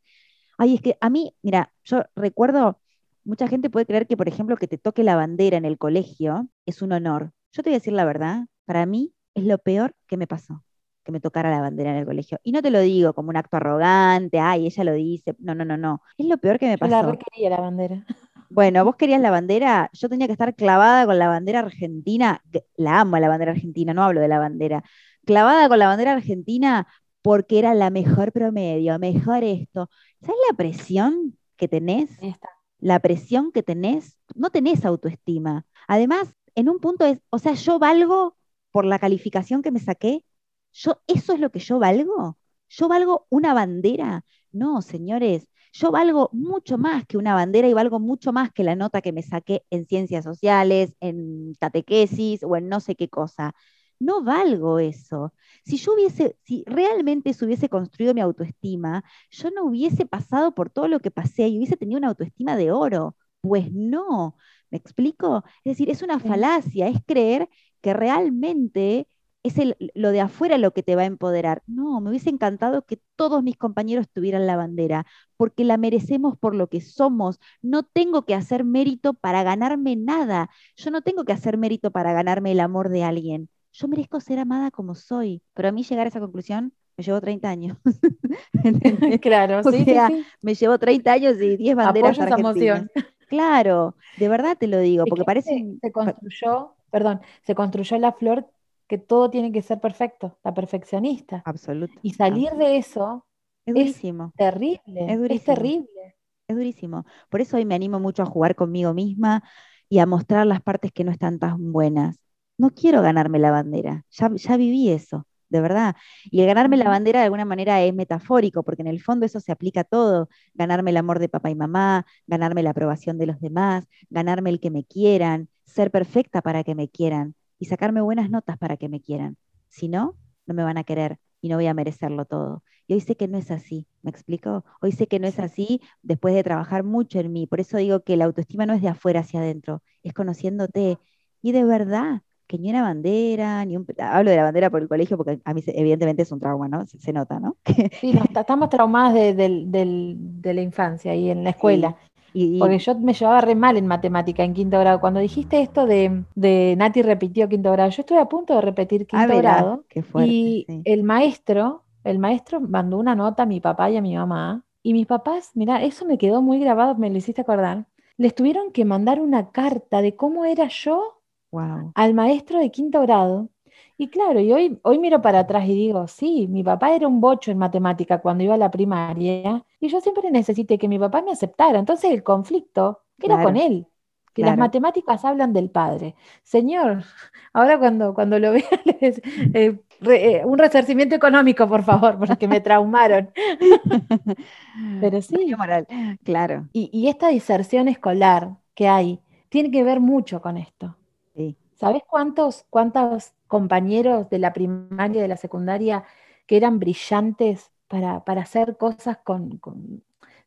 Ay, es que a mí, mira, yo recuerdo, mucha gente puede creer que, por ejemplo, que te toque la bandera en el colegio es un honor. Yo te voy a decir la verdad, para mí es lo peor que me pasó que me tocara la bandera en el colegio. Y no te lo digo como un acto arrogante, ay, ella lo dice. No, no, no, no. Es lo peor que me Yo la pasó. requería la bandera. Bueno, vos querías la bandera, yo tenía que estar clavada con la bandera argentina, la amo la bandera argentina, no hablo de la bandera, clavada con la bandera argentina porque era la mejor promedio, mejor esto. ¿Sabes la presión que tenés? La presión que tenés, no tenés autoestima. Además, en un punto es, o sea, yo valgo por la calificación que me saqué, yo, ¿eso es lo que yo valgo? ¿Yo valgo una bandera? No, señores, yo valgo mucho más que una bandera y valgo mucho más que la nota que me saqué en ciencias sociales, en catequesis o en no sé qué cosa. no valgo eso. Si yo hubiese, si realmente se hubiese construido mi autoestima, yo no hubiese pasado por todo lo que pasé y hubiese tenido una autoestima de oro. Pues no, ¿me explico? Es decir, es una falacia, es creer que realmente es lo de afuera lo que te va a empoderar. No, me hubiese encantado que todos mis compañeros tuvieran la bandera, porque la merecemos por lo que somos. No tengo que hacer mérito para ganarme nada. Yo no tengo que hacer mérito para ganarme el amor de alguien. Yo merezco ser amada como soy. Pero a mí llegar a esa conclusión me llevó 30 años. claro, o sea, me llevó 30 años y 10 banderas Apoyo emoción. Claro, de verdad te lo digo, porque parece... Se construyó, perdón, se construyó la flor que todo tiene que ser perfecto, la perfeccionista. Absoluto. Y salir de eso es durísimo. terrible. Es, terrible. Es durísimo. Por eso hoy me animo mucho a jugar conmigo misma y a mostrar las partes que no están tan buenas. No quiero ganarme la bandera, ya, ya viví eso, de verdad. Y el ganarme la bandera de alguna manera es metafórico, porque en el fondo eso se aplica a todo. Ganarme el amor de papá y mamá, ganarme la aprobación de los demás, ganarme el que me quieran, ser perfecta para que me quieran y sacarme buenas notas para que me quieran. Si no, no me van a querer y no voy a merecerlo todo. Y hoy sé que no es así, ¿me explico? Hoy sé que no es así después de trabajar mucho en mí. Por eso digo que la autoestima no es de afuera hacia adentro, es conociéndote. Y de verdad, que ni una bandera, ni un... Hablo de la bandera por el colegio porque a mí evidentemente es un trauma, ¿no? Se, nota, ¿no? Sí, estamos traumadas de, la infancia y en la escuela. Porque yo me llevaba re mal en matemática en quinto grado. Cuando dijiste esto de, de Nati repitió quinto grado, yo estuve a punto de repetir ah, quinto grado. y el maestro, el maestro mandó una nota a mi papá y a mi mamá. Y mis papás, mira, eso me quedó muy grabado, me lo hiciste acordar. Les tuvieron que mandar una carta de cómo era yo al maestro de quinto grado y claro, y hoy, hoy miro para atrás y digo, sí, mi papá era un bocho en matemática cuando iba a la primaria y yo siempre necesité que mi papá me aceptara. Entonces el conflicto era con él, que las matemáticas hablan del padre. Señor, ahora cuando, cuando lo vea, eh, eh, un resarcimiento económico, por favor, porque me traumaron. Pero sí. Moral. Claro. Y, y esta diserción escolar que hay tiene que ver mucho con esto. Sí. ¿Sabes cuántos, cuántos compañeros de la primaria y de la secundaria que eran brillantes para, hacer cosas con,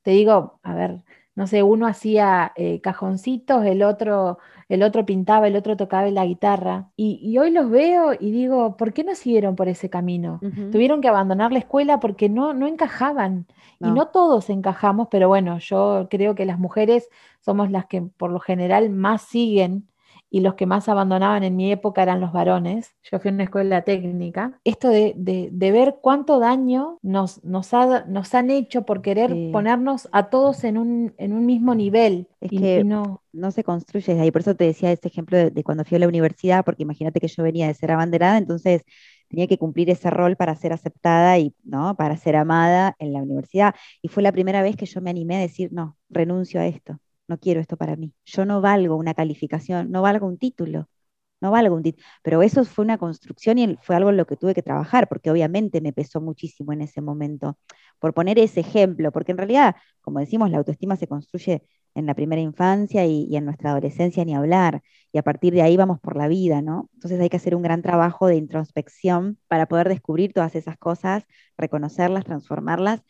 te digo, a ver, no sé, uno hacía eh, cajoncitos, el otro, el otro pintaba, el otro tocaba la guitarra. Y, hoy los veo y digo, ¿por qué no siguieron por ese camino? Tuvieron que abandonar la escuela porque no, no encajaban. Y no todos encajamos, pero bueno, yo creo que las mujeres somos las que por lo general más siguen y los que más abandonaban en mi época eran los varones. Yo fui a una escuela técnica. Esto de, ver cuánto daño nos, nos, nos, han hecho por querer ponernos a todos en un, en un mismo nivel. Es que no... no se construye ahí. Por eso te decía este ejemplo de, cuando fui a la universidad, porque imagínate que yo venía de ser abanderada, entonces tenía que cumplir ese rol para ser aceptada y ¿no? para ser amada en la universidad. Y fue la primera vez que yo me animé a decir, no, renuncio a esto no quiero esto para mí. Yo no valgo una calificación, no valgo un título, no valgo un título. Pero eso fue una construcción y fue algo en lo que tuve que trabajar, porque obviamente me pesó muchísimo en ese momento. Por poner ese ejemplo, porque en realidad, como decimos, la autoestima se construye en la primera infancia y, en nuestra adolescencia ni hablar, y a partir de ahí vamos por la vida, ¿no? Entonces hay que hacer un gran trabajo de introspección para poder descubrir todas esas cosas, reconocerlas, transformarlas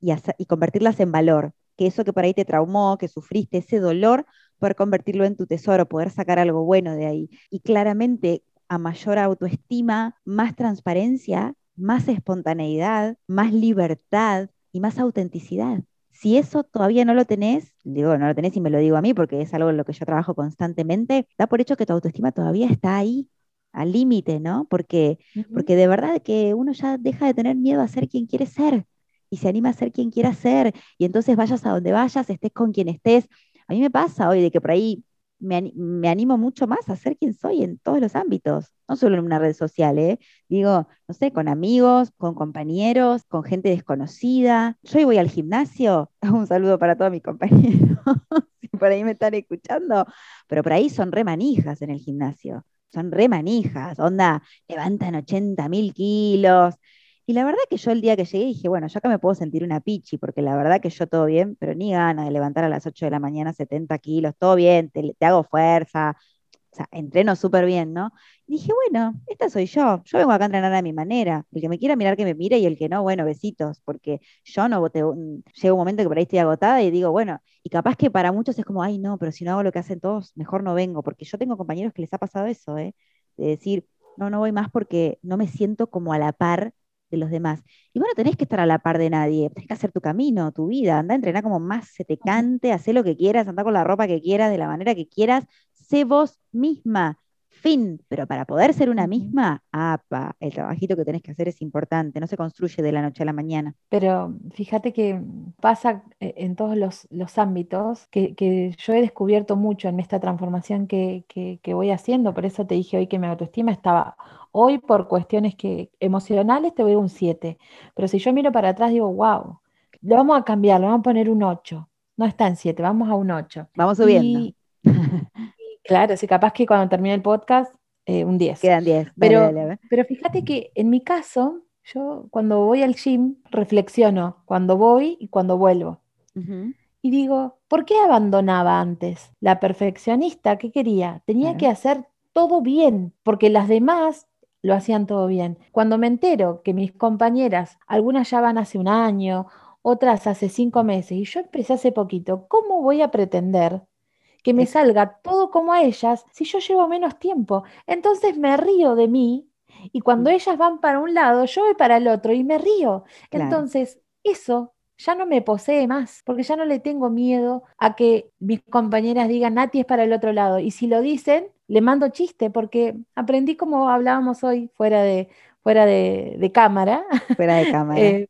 y convertirlas en valor, que eso que por ahí te traumó, que sufriste, ese dolor, poder convertirlo en tu tesoro, poder sacar algo bueno de ahí. Y claramente, a mayor autoestima, más transparencia, más espontaneidad, más libertad y más autenticidad. Si eso todavía no lo tenés, digo, no lo tenés y me lo digo a mí porque es algo en lo que yo trabajo constantemente, da por hecho que tu autoestima todavía está ahí, al límite, ¿no? Porque, porque de verdad que uno ya deja de tener miedo a ser quien quiere ser y se anima a ser quien quiera ser, y entonces vayas a donde vayas, estés con quien estés. A mí me pasa hoy de que por ahí me, animo mucho más a ser quien soy en todos los ámbitos, no solo en una red social, ¿eh? digo, no sé, con amigos, con compañeros, con gente desconocida. Yo hoy voy al gimnasio, un saludo para todos mis compañeros, si por ahí me están escuchando, pero por ahí son re manijas en el gimnasio, son re manijas, onda, levantan 80 mil kilos, y la verdad que yo el día que llegué dije, bueno, yo acá me puedo sentir una pichi, porque la verdad que yo todo bien, pero ni gana de levantar a las 8 de la mañana 70 kilos, todo bien, te, hago fuerza, o sea, entreno súper bien, ¿no? Y dije, bueno, esta soy yo, yo vengo acá a entrenar a mi manera, el que me quiera mirar que me mire y el que no, bueno, besitos, porque yo no, te, llega un momento que por ahí estoy agotada y digo, bueno, y capaz que para muchos es como, ay, no, pero si no hago lo que hacen todos, mejor no vengo, porque yo tengo compañeros que les ha pasado eso, ¿eh? De decir, no, no voy más porque no me siento como a la par de los demás. Y bueno, tenés que estar a la par de nadie, tenés que hacer tu camino, tu vida, anda a entrenar como más se te cante, haz lo que quieras, anda con la ropa que quieras, de la manera que quieras, sé vos misma, fin. Pero para poder ser una misma, apa, el trabajito que tenés que hacer es importante, no se construye de la noche a la mañana. Pero fíjate que pasa eh, en todos los, ámbitos que, yo he descubierto mucho en esta transformación que, que voy haciendo, por eso te dije hoy que mi autoestima estaba Hoy por cuestiones que, emocionales te voy a un 7, pero si yo miro para atrás digo, wow, lo vamos a cambiar, lo vamos a poner un 8. No está en 7, vamos a un 8. Vamos subiendo. claro, si capaz que cuando termine el podcast, eh, un 10. Quedan 10. Pero, pero fíjate que en mi caso, yo cuando voy al gym reflexiono cuando voy y cuando vuelvo. Y digo, ¿por qué abandonaba antes? La perfeccionista, ¿qué quería? Tenía que hacer todo bien, porque las demás lo hacían todo bien. Cuando me entero que mis compañeras, algunas ya van hace un año, otras hace cinco meses, y yo empecé hace poquito, ¿cómo voy a pretender que me salga todo como a ellas si yo llevo menos tiempo? Entonces me río de mí y cuando mm. ellas van para un lado, yo voy para el otro y me río. Entonces, eso ya no me posee más, porque ya no le tengo miedo a que mis compañeras digan, Nati es para el otro lado. Y si lo dicen, le mando chiste, porque aprendí como hablábamos hoy fuera de, fuera de, cámara. Fuera de cámara. Eh,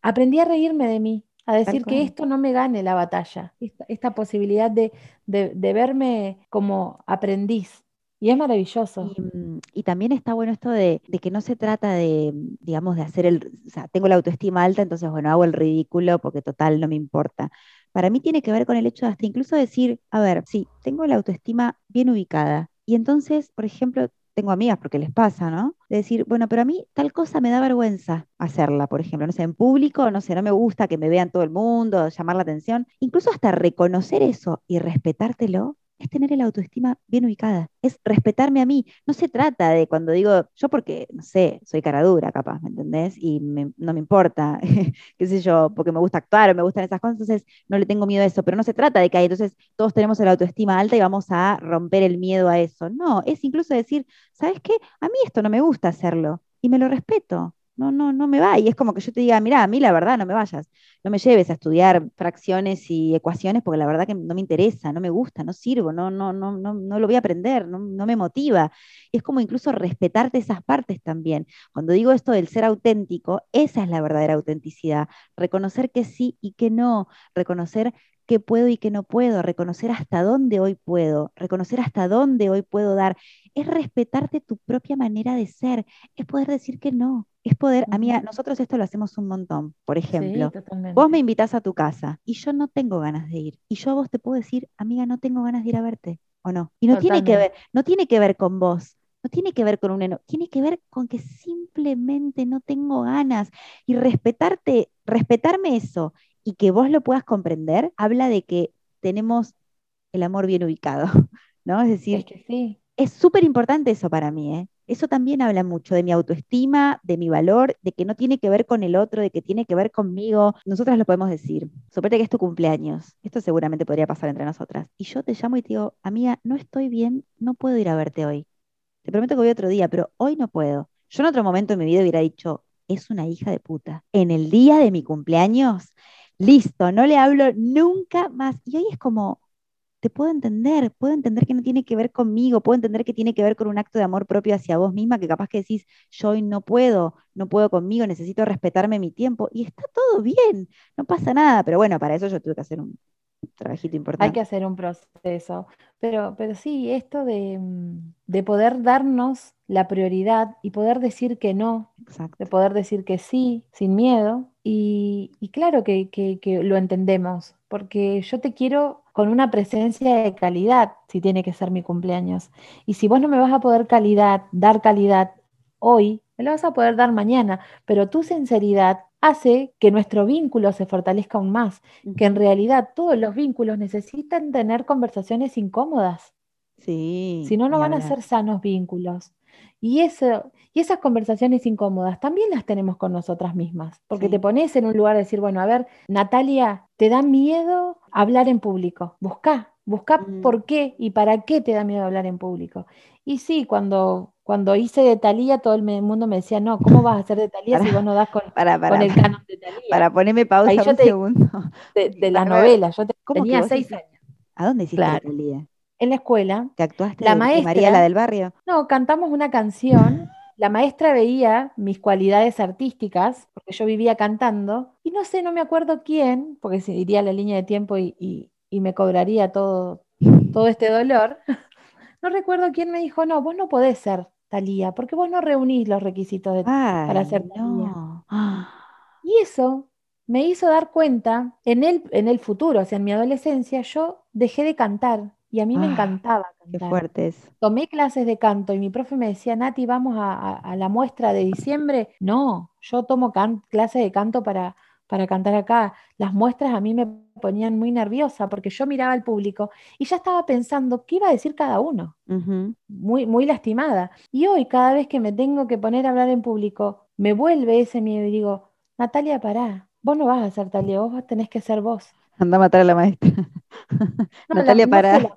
aprendí a reírme de mí, a decir que esto no me gane la batalla, esta, posibilidad de, de, verme como aprendiz. Y es maravilloso. Mm, y, también está bueno esto de, de, que no se trata de, digamos, de hacer el, o sea, tengo la autoestima alta, entonces, bueno, hago el ridículo porque total no me importa para mí tiene que ver con el hecho de hasta incluso decir, a ver, sí, tengo la autoestima bien ubicada. Y entonces, por ejemplo, tengo amigas porque les pasa, ¿no? De decir, bueno, pero a mí tal cosa me da vergüenza hacerla, por ejemplo, no sé, en público, no sé, no me gusta que me vean todo el mundo, llamar la atención. Incluso hasta reconocer eso y respetártelo es tener el autoestima bien ubicada, es respetarme a mí. No se trata de cuando digo, yo porque, no sé, soy cara dura capaz, ¿me entendés? Y no me importa, qué sé yo, porque me gusta actuar o me gustan esas cosas, entonces no le tengo miedo a eso, pero no se trata de que entonces todos tenemos el autoestima alta y vamos a romper el miedo a eso. No, es incluso decir, ¿sabes qué? A mí esto no me gusta hacerlo y me lo respeto no, no, no me va. Y es como que yo te diga, mira, a mí la verdad no me vayas, no me lleves a estudiar fracciones y ecuaciones porque la verdad que no me interesa, no me gusta, no sirvo, no, no, no, no, no lo voy a aprender, no, no me motiva. Y es como incluso respetarte esas partes también. Cuando digo esto del ser auténtico, esa es la verdadera autenticidad. Reconocer que sí y que no, reconocer qué puedo y qué no puedo, reconocer hasta dónde hoy puedo, reconocer hasta dónde hoy puedo dar, es respetarte tu propia manera de ser, es poder decir que no, es poder, amiga, nosotros esto lo hacemos un montón, por ejemplo, vos me invitas a tu casa y yo no tengo ganas de ir, y yo a vos te puedo decir, amiga, no tengo ganas de ir a verte, o no, y no tiene que ver, no tiene que ver con vos, no tiene que ver con un eno, tiene que ver con que simplemente no tengo ganas y respetarte, respetarme eso y que vos lo puedas comprender, habla de que tenemos el amor bien ubicado, ¿no? Es decir, es que sí. Es súper importante eso para mí, ¿eh? Eso también habla mucho de mi autoestima, de mi valor, de que no tiene que ver con el otro, de que tiene que ver conmigo. Nosotras lo podemos decir. Suponete que es tu cumpleaños. Esto seguramente podría pasar entre nosotras. Y yo te llamo y te digo, amiga, no estoy bien, no puedo ir a verte hoy. Te prometo que voy otro día, pero hoy no puedo. Yo en otro momento de mi vida hubiera dicho, es una hija de puta. En el día de mi cumpleaños listo, no le hablo nunca más. Y hoy es como, te puedo entender, puedo entender que no tiene que ver conmigo, puedo entender que tiene que ver con un acto de amor propio hacia vos misma, que capaz que decís, yo hoy no puedo, no puedo conmigo, necesito respetarme mi tiempo. Y está todo bien, no pasa nada, pero bueno, para eso yo tuve que hacer un trabajito importante. Hay que hacer un proceso, pero, pero sí, esto de, de poder darnos la prioridad y poder decir que no, de poder decir que sí, sin miedo, y, claro que, lo entendemos, porque yo te quiero con una presencia de calidad, si tiene que ser mi cumpleaños. Y si vos no me vas a poder calidad, dar calidad hoy, me lo vas a poder dar mañana, pero tu sinceridad hace que nuestro vínculo se fortalezca aún más, que en realidad todos los vínculos necesitan tener conversaciones incómodas. Sí. Si no, no van a ser sanos vínculos. Y, eso, y esas conversaciones incómodas también las tenemos con nosotras mismas, porque Sí. te pones en un lugar de decir, bueno, a ver, Natalia, ¿te da miedo hablar en público? Busca, busca Mm. por qué y para qué te da miedo hablar en público. Y sí, cuando, cuando hice de Talía, todo el mundo me decía, no, ¿cómo vas a hacer de Talía si vos no das con, Para, con para, el canon de Talía? para ponerme pausa Ahí un te- segundo. De, de la para ver, novela, yo te- ¿Cómo que tenía seis años. ¿A dónde hiciste Claro. Talía? En la escuela, ¿Que actuaste La María maestra- la del barrio? No, cantamos una canción. La maestra veía mis cualidades artísticas, porque yo vivía cantando, y no sé, no me acuerdo quién, porque se iría la línea de tiempo y, y- y me cobraría todo, todo este dolor. No recuerdo quién me dijo, no, vos no podés ser Talía, porque vos no reunís los requisitos de... Ay, Thalía. no. Ah, Y eso me hizo dar cuenta, en el, en el futuro, o sea, en mi adolescencia, yo dejé de cantar, y a mí me Ah, encantaba Qué cantar. fuerte es. tomé clases de canto y mi profe me decía, Nati, vamos a, a- a la muestra de diciembre. No, yo tomo clases de canto para, para cantar acá. Las muestras a mí me ponían muy nerviosa porque yo miraba al público y ya estaba pensando qué iba a decir cada uno, muy, muy lastimada. Y hoy, cada vez que me tengo que poner a hablar en público, me vuelve ese miedo y digo, Natalia, pará, vos no vas a ser Talia, vos tenés que ser vos. Anda a matar a la maestra. No, la- Natalia, no fue pará. la-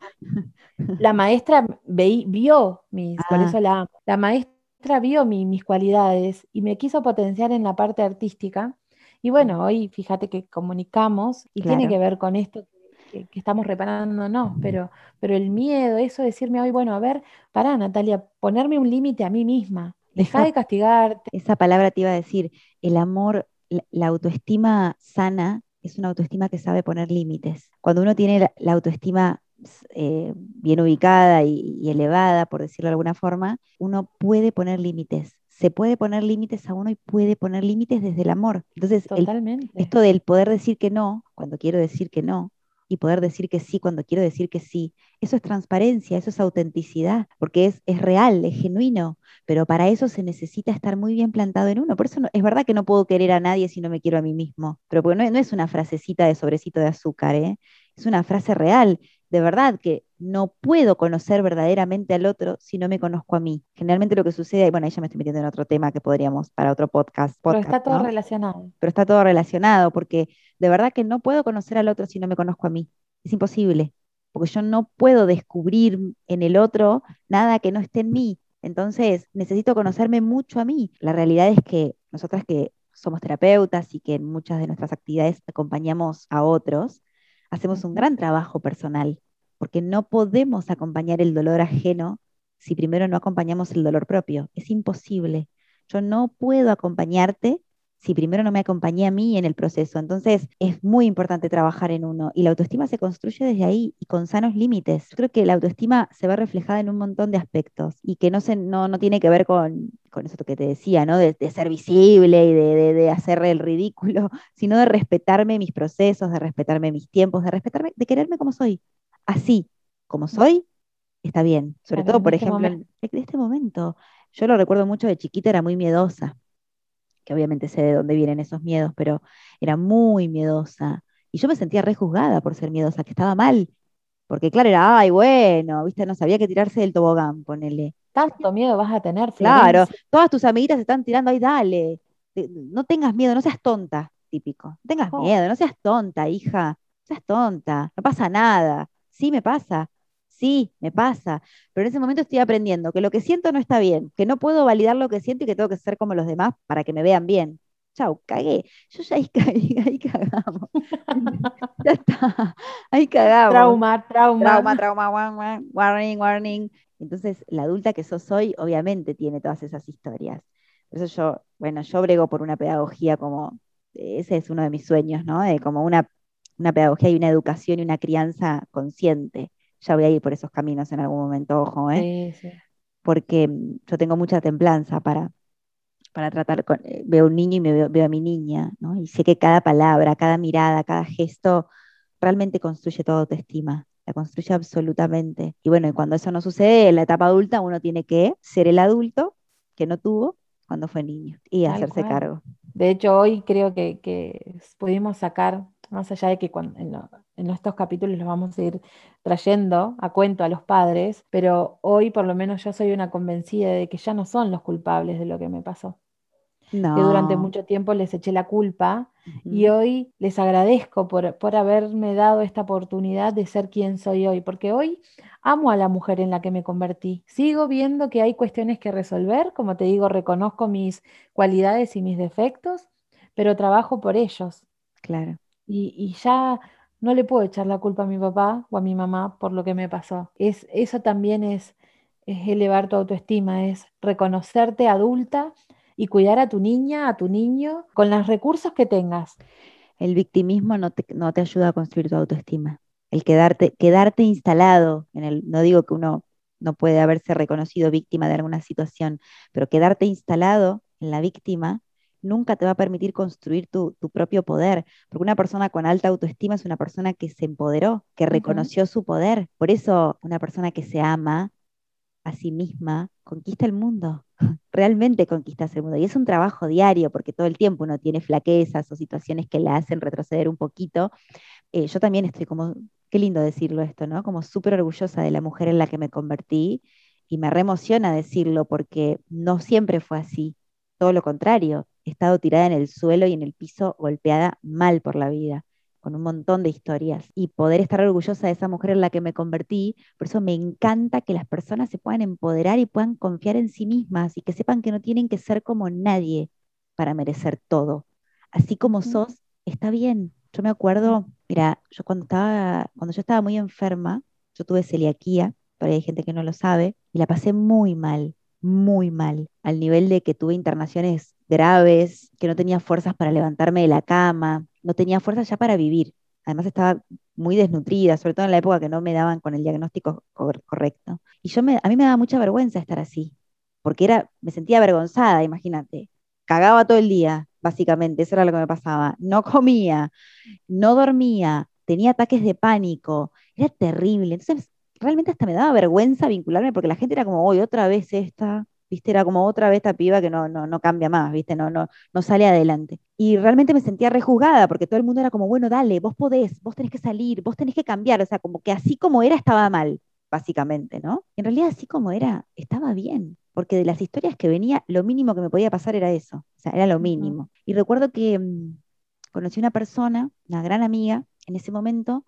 La maestra veí- vio mis, por Ah. eso la amo. La maestra vio mi- mis cualidades y me quiso potenciar en la parte artística. Y bueno, hoy fíjate que comunicamos y tiene que ver con esto que, que estamos reparándonos, pero, pero el miedo, eso de decirme hoy, bueno, a ver, pará, Natalia, ponerme un límite a mí misma. Deja de castigarte. Esa palabra te iba a decir, el amor, la, la autoestima sana es una autoestima que sabe poner límites. Cuando uno tiene la, la autoestima eh, bien ubicada y, y elevada, por decirlo de alguna forma, uno puede poner límites. Se puede poner límites a uno y puede poner límites desde el amor. Entonces, el esto del poder decir que no cuando quiero decir que no y poder decir que sí cuando quiero decir que sí, eso es transparencia, eso es autenticidad, porque es, es real, es genuino, pero para eso se necesita estar muy bien plantado en uno. Por eso no- es verdad que no puedo querer a nadie si no me quiero a mí mismo, pero porque no, no es una frasecita de sobrecito de azúcar, ¿eh? es una frase real. De verdad que no puedo conocer verdaderamente al otro si no me conozco a mí. Generalmente lo que sucede, y bueno, ahí ya me estoy metiendo en otro tema que podríamos para otro podcast. Pero podcast, está todo ¿no? relacionado. pero está todo relacionado, porque de verdad que no puedo conocer al otro si no me conozco a mí. Es imposible, porque yo no puedo descubrir en el otro nada que no esté en mí. Entonces, necesito conocerme mucho a mí. La realidad es que nosotras que somos terapeutas y que en muchas de nuestras actividades acompañamos a otros, hacemos un gran trabajo personal, porque no podemos acompañar el dolor ajeno si primero no acompañamos el dolor propio. Es imposible. Yo no puedo acompañarte si primero no me acompañé a mí en el proceso. Entonces es muy importante trabajar en uno y la autoestima se construye desde ahí y con sanos límites. Yo creo que la autoestima se ve reflejada en un montón de aspectos y que no, se, no, no tiene que ver con, con eso que te decía, ¿no? De, de ser visible y de, de, de hacer el ridículo, sino de respetarme mis procesos, de respetarme mis tiempos, de respetarme, de quererme como soy. Así, como soy, está bien. Sobre Claro, todo, por este ejemplo, en este momento. Yo lo recuerdo mucho de chiquita, era muy miedosa que obviamente sé de dónde vienen esos miedos, pero era muy miedosa. Y yo me sentía rejuzgada por ser miedosa, que estaba mal. Porque claro, era, ay, bueno, viste, no sabía que tirarse del tobogán, ponele. Tanto miedo vas a tener, Claro, Florencia. todas tus amiguitas se están tirando, ay, dale. No tengas miedo, no seas tonta, típico. No tengas Oh. miedo, no seas tonta, hija. No seas tonta, no pasa nada. Sí, me pasa. Sí, me pasa. Pero en ese momento estoy aprendiendo que lo que siento no está bien, que no puedo validar lo que siento y que tengo que ser como los demás para que me vean bien. Chau, cagué. Yo ya ahí caí, ahí cagamos. ya está, ahí cagamos. Trauma, trauma. Trauma, trauma, wa- wa- warning, warning. Entonces, la adulta que sos hoy, obviamente tiene todas esas historias. Por eso yo, bueno, yo brego por una pedagogía como, ese es uno de mis sueños, ¿no? De como una, una pedagogía y una educación y una crianza consciente. Ya voy a ir por esos caminos en algún momento, ojo, ¿eh? Sí, sí. Porque mm, yo tengo mucha templanza para, para tratar con, eh, veo un niño y me veo, veo a mi niña, ¿no? Y sé que cada palabra, cada mirada, cada gesto realmente construye toda autoestima, la construye absolutamente. Y bueno, y cuando eso no sucede en la etapa adulta, uno tiene que ser el adulto que no tuvo cuando fue niño y Tal hacerse cual. cargo. De hecho, hoy creo que, que pudimos sacar más allá de que en, estos capítulos los vamos a ir trayendo a cuento a los padres, pero hoy por lo menos yo soy una convencida de que ya no son los culpables de lo que me pasó. Que durante mucho tiempo les eché la culpa y hoy les agradezco por, por haberme dado esta oportunidad de ser quien soy hoy, porque hoy amo a la mujer en la que me convertí. Sigo viendo que hay cuestiones que resolver, como te digo, reconozco mis cualidades y mis defectos, pero trabajo por ellos. Claro y, ya no le puedo echar la culpa a mi papá o a mi mamá por lo que me pasó. Es, eso también es, elevar tu autoestima, es reconocerte adulta y cuidar a tu niña, a tu niño, con los recursos que tengas. El victimismo no te, no te ayuda a construir tu autoestima. El quedarte, quedarte instalado en el, no digo que uno no puede haberse reconocido víctima de alguna situación, pero quedarte instalado en la víctima nunca te va a permitir construir tu, propio poder, porque una persona con alta autoestima es una persona que se empoderó, que reconoció su poder. Por eso una persona que se ama a sí misma conquista el mundo, realmente conquista el mundo. Y es un trabajo diario, porque todo el tiempo uno tiene flaquezas o situaciones que la hacen retroceder un poquito. Eh, yo también estoy como, qué lindo decirlo esto, ¿no? Como súper orgullosa de la mujer en la que me convertí y me reemociona decirlo porque no siempre fue así, todo lo contrario he estado tirada en el suelo y en el piso golpeada mal por la vida, con un montón de historias. Y poder estar orgullosa de esa mujer en la que me convertí, por eso me encanta que las personas se puedan empoderar y puedan confiar en sí mismas y que sepan que no tienen que ser como nadie para merecer todo. Así como sos, está bien. Yo me acuerdo, mira, yo cuando estaba, cuando yo estaba muy enferma, yo tuve celiaquía, pero hay gente que no lo sabe, y la pasé muy mal, muy mal, al nivel de que tuve internaciones graves, que no tenía fuerzas para levantarme de la cama, no tenía fuerzas ya para vivir. Además estaba muy desnutrida, sobre todo en la época que no me daban con el diagnóstico correcto. Y yo me, a mí me daba mucha vergüenza estar así, porque era, me sentía avergonzada, imagínate. Cagaba todo el día, básicamente, eso era lo que me pasaba. No comía, no dormía, tenía ataques de pánico, era terrible. Entonces, realmente hasta me daba vergüenza vincularme porque la gente era como, hoy otra vez esta, ¿viste? Era como otra vez esta piba que no, no, no cambia más, ¿viste? No, no, no sale adelante. Y realmente me sentía rejuzgada porque todo el mundo era como, bueno, dale, vos podés, vos tenés que salir, vos tenés que cambiar, o sea, como que así como era estaba mal, básicamente, ¿no? en realidad así como era, estaba bien, porque de las historias que venía, lo mínimo que me podía pasar era eso, o sea, era lo mínimo. Y recuerdo que mm, conocí una persona, una gran amiga, en ese momento,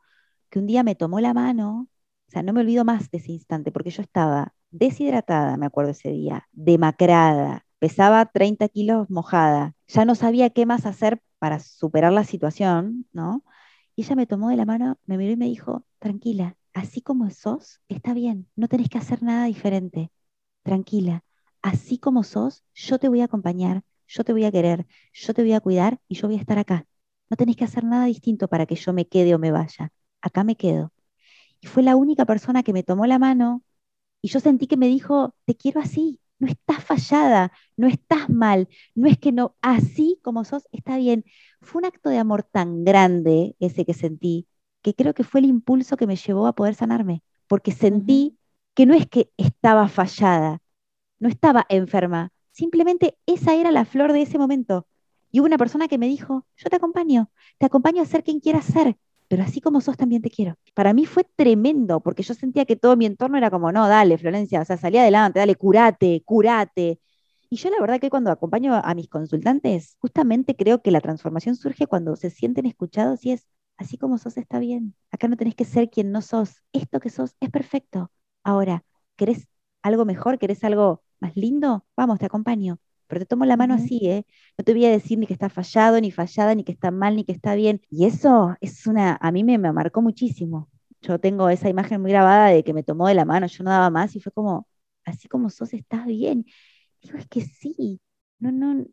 que un día me tomó la mano, o sea, no me olvido más de ese instante, porque yo estaba deshidratada, me acuerdo ese día, demacrada, pesaba 30 kilos mojada, ya no sabía qué más hacer para superar la situación, ¿no? Y ella me tomó de la mano, me miró y me dijo, tranquila, así como sos, está bien, no tenés que hacer nada diferente, tranquila, así como sos, yo te voy a acompañar, yo te voy a querer, yo te voy a cuidar y yo voy a estar acá. No tenés que hacer nada distinto para que yo me quede o me vaya. Acá me quedo. Y fue la única persona que me tomó la mano, y yo sentí que me dijo, te quiero así, no estás fallada, no estás mal, no es que no, así como sos, está bien. Fue un acto de amor tan grande ese que sentí, que creo que fue el impulso que me llevó a poder sanarme, porque sentí que no es que estaba fallada, no estaba enferma, simplemente esa era la flor de ese momento. Y hubo una persona que me dijo, yo te acompaño, te acompaño a ser quien quieras ser, pero así como sos también te quiero. Para mí fue tremendo, porque yo sentía que todo mi entorno era como, no, dale, Florencia, o sea, salí adelante, dale, curate, curate. Y yo la verdad que cuando acompaño a mis consultantes, justamente creo que la transformación surge cuando se sienten escuchados y es, así como sos está bien. Acá no tenés que ser quien no sos. Esto que sos es perfecto. Ahora, ¿querés algo mejor? ¿Querés algo más lindo? Vamos, te acompaño pero te tomo la mano así, ¿eh? No te voy a decir ni que está fallado, ni fallada, ni que está mal, ni que está bien. Y eso es una, a mí me, me marcó muchísimo. Yo tengo esa imagen muy grabada de que me tomó de la mano, yo no daba más y fue como, así como sos, estás bien. Digo, es que sí, no, no,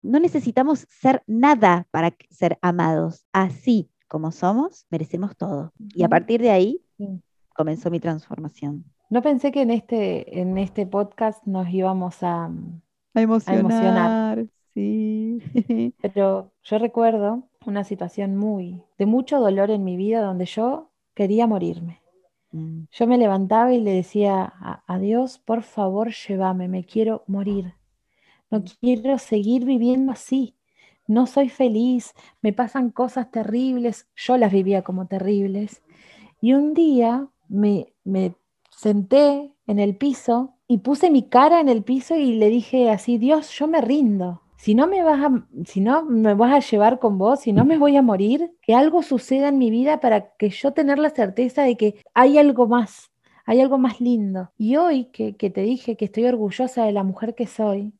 no necesitamos ser nada para ser amados. Así como somos, merecemos todo. Y a partir de ahí comenzó mi transformación. No pensé que en este, en este podcast nos íbamos a, a emocionar. Sí. Pero yo recuerdo una situación muy, de mucho dolor en mi vida donde yo quería morirme. Mm. Yo me levantaba y le decía a, Dios, por favor, llévame, me quiero morir. No mm. quiero seguir viviendo así. no soy feliz, me pasan cosas terribles, yo las vivía como terribles. Y un día me, me senté en el piso y puse mi cara en el piso y le dije así, Dios, yo me rindo. Si no me vas a, si no me vas a llevar con vos, si no me voy a morir, que algo suceda en mi vida para que yo tener la certeza de que hay algo más, hay algo más lindo. Y hoy que, que te dije que estoy orgullosa de la mujer que soy,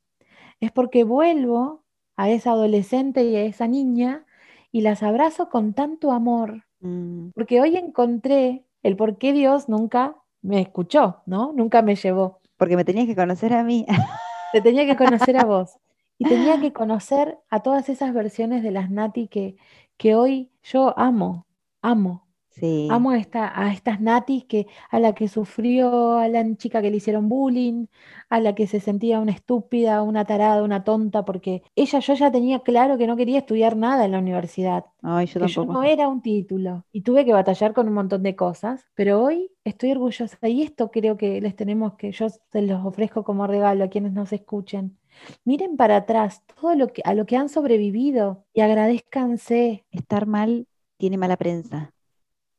es porque vuelvo a esa adolescente y a esa niña y las abrazo con tanto amor. Mm, Porque hoy encontré el por qué Dios nunca me escuchó, ¿no? Nunca me llevó. porque me tenías que conocer a mí. Te tenía que conocer a vos. Y tenía que conocer a todas esas versiones de las Nati que, que hoy yo amo, amo. Sí. Amo a, esta, a estas natis que, a la que sufrió, a la chica que le hicieron bullying, a la que se sentía una estúpida, una tarada, una tonta, porque ella, yo ya tenía claro que no quería estudiar nada en la universidad, Ay, yo que yo no era un título y tuve que batallar con un montón de cosas, pero hoy estoy orgullosa y esto creo que les tenemos que, yo se los ofrezco como regalo a quienes nos escuchen. Miren para atrás todo lo que, a lo que han sobrevivido y agradezcanse. Estar mal tiene mala prensa.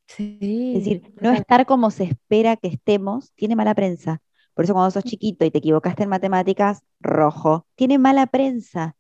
Sí, Es decir, no estar como se espera que estemos tiene mala prensa. Por eso cuando sos chiquito y te equivocaste en matemáticas, rojo, tiene mala prensa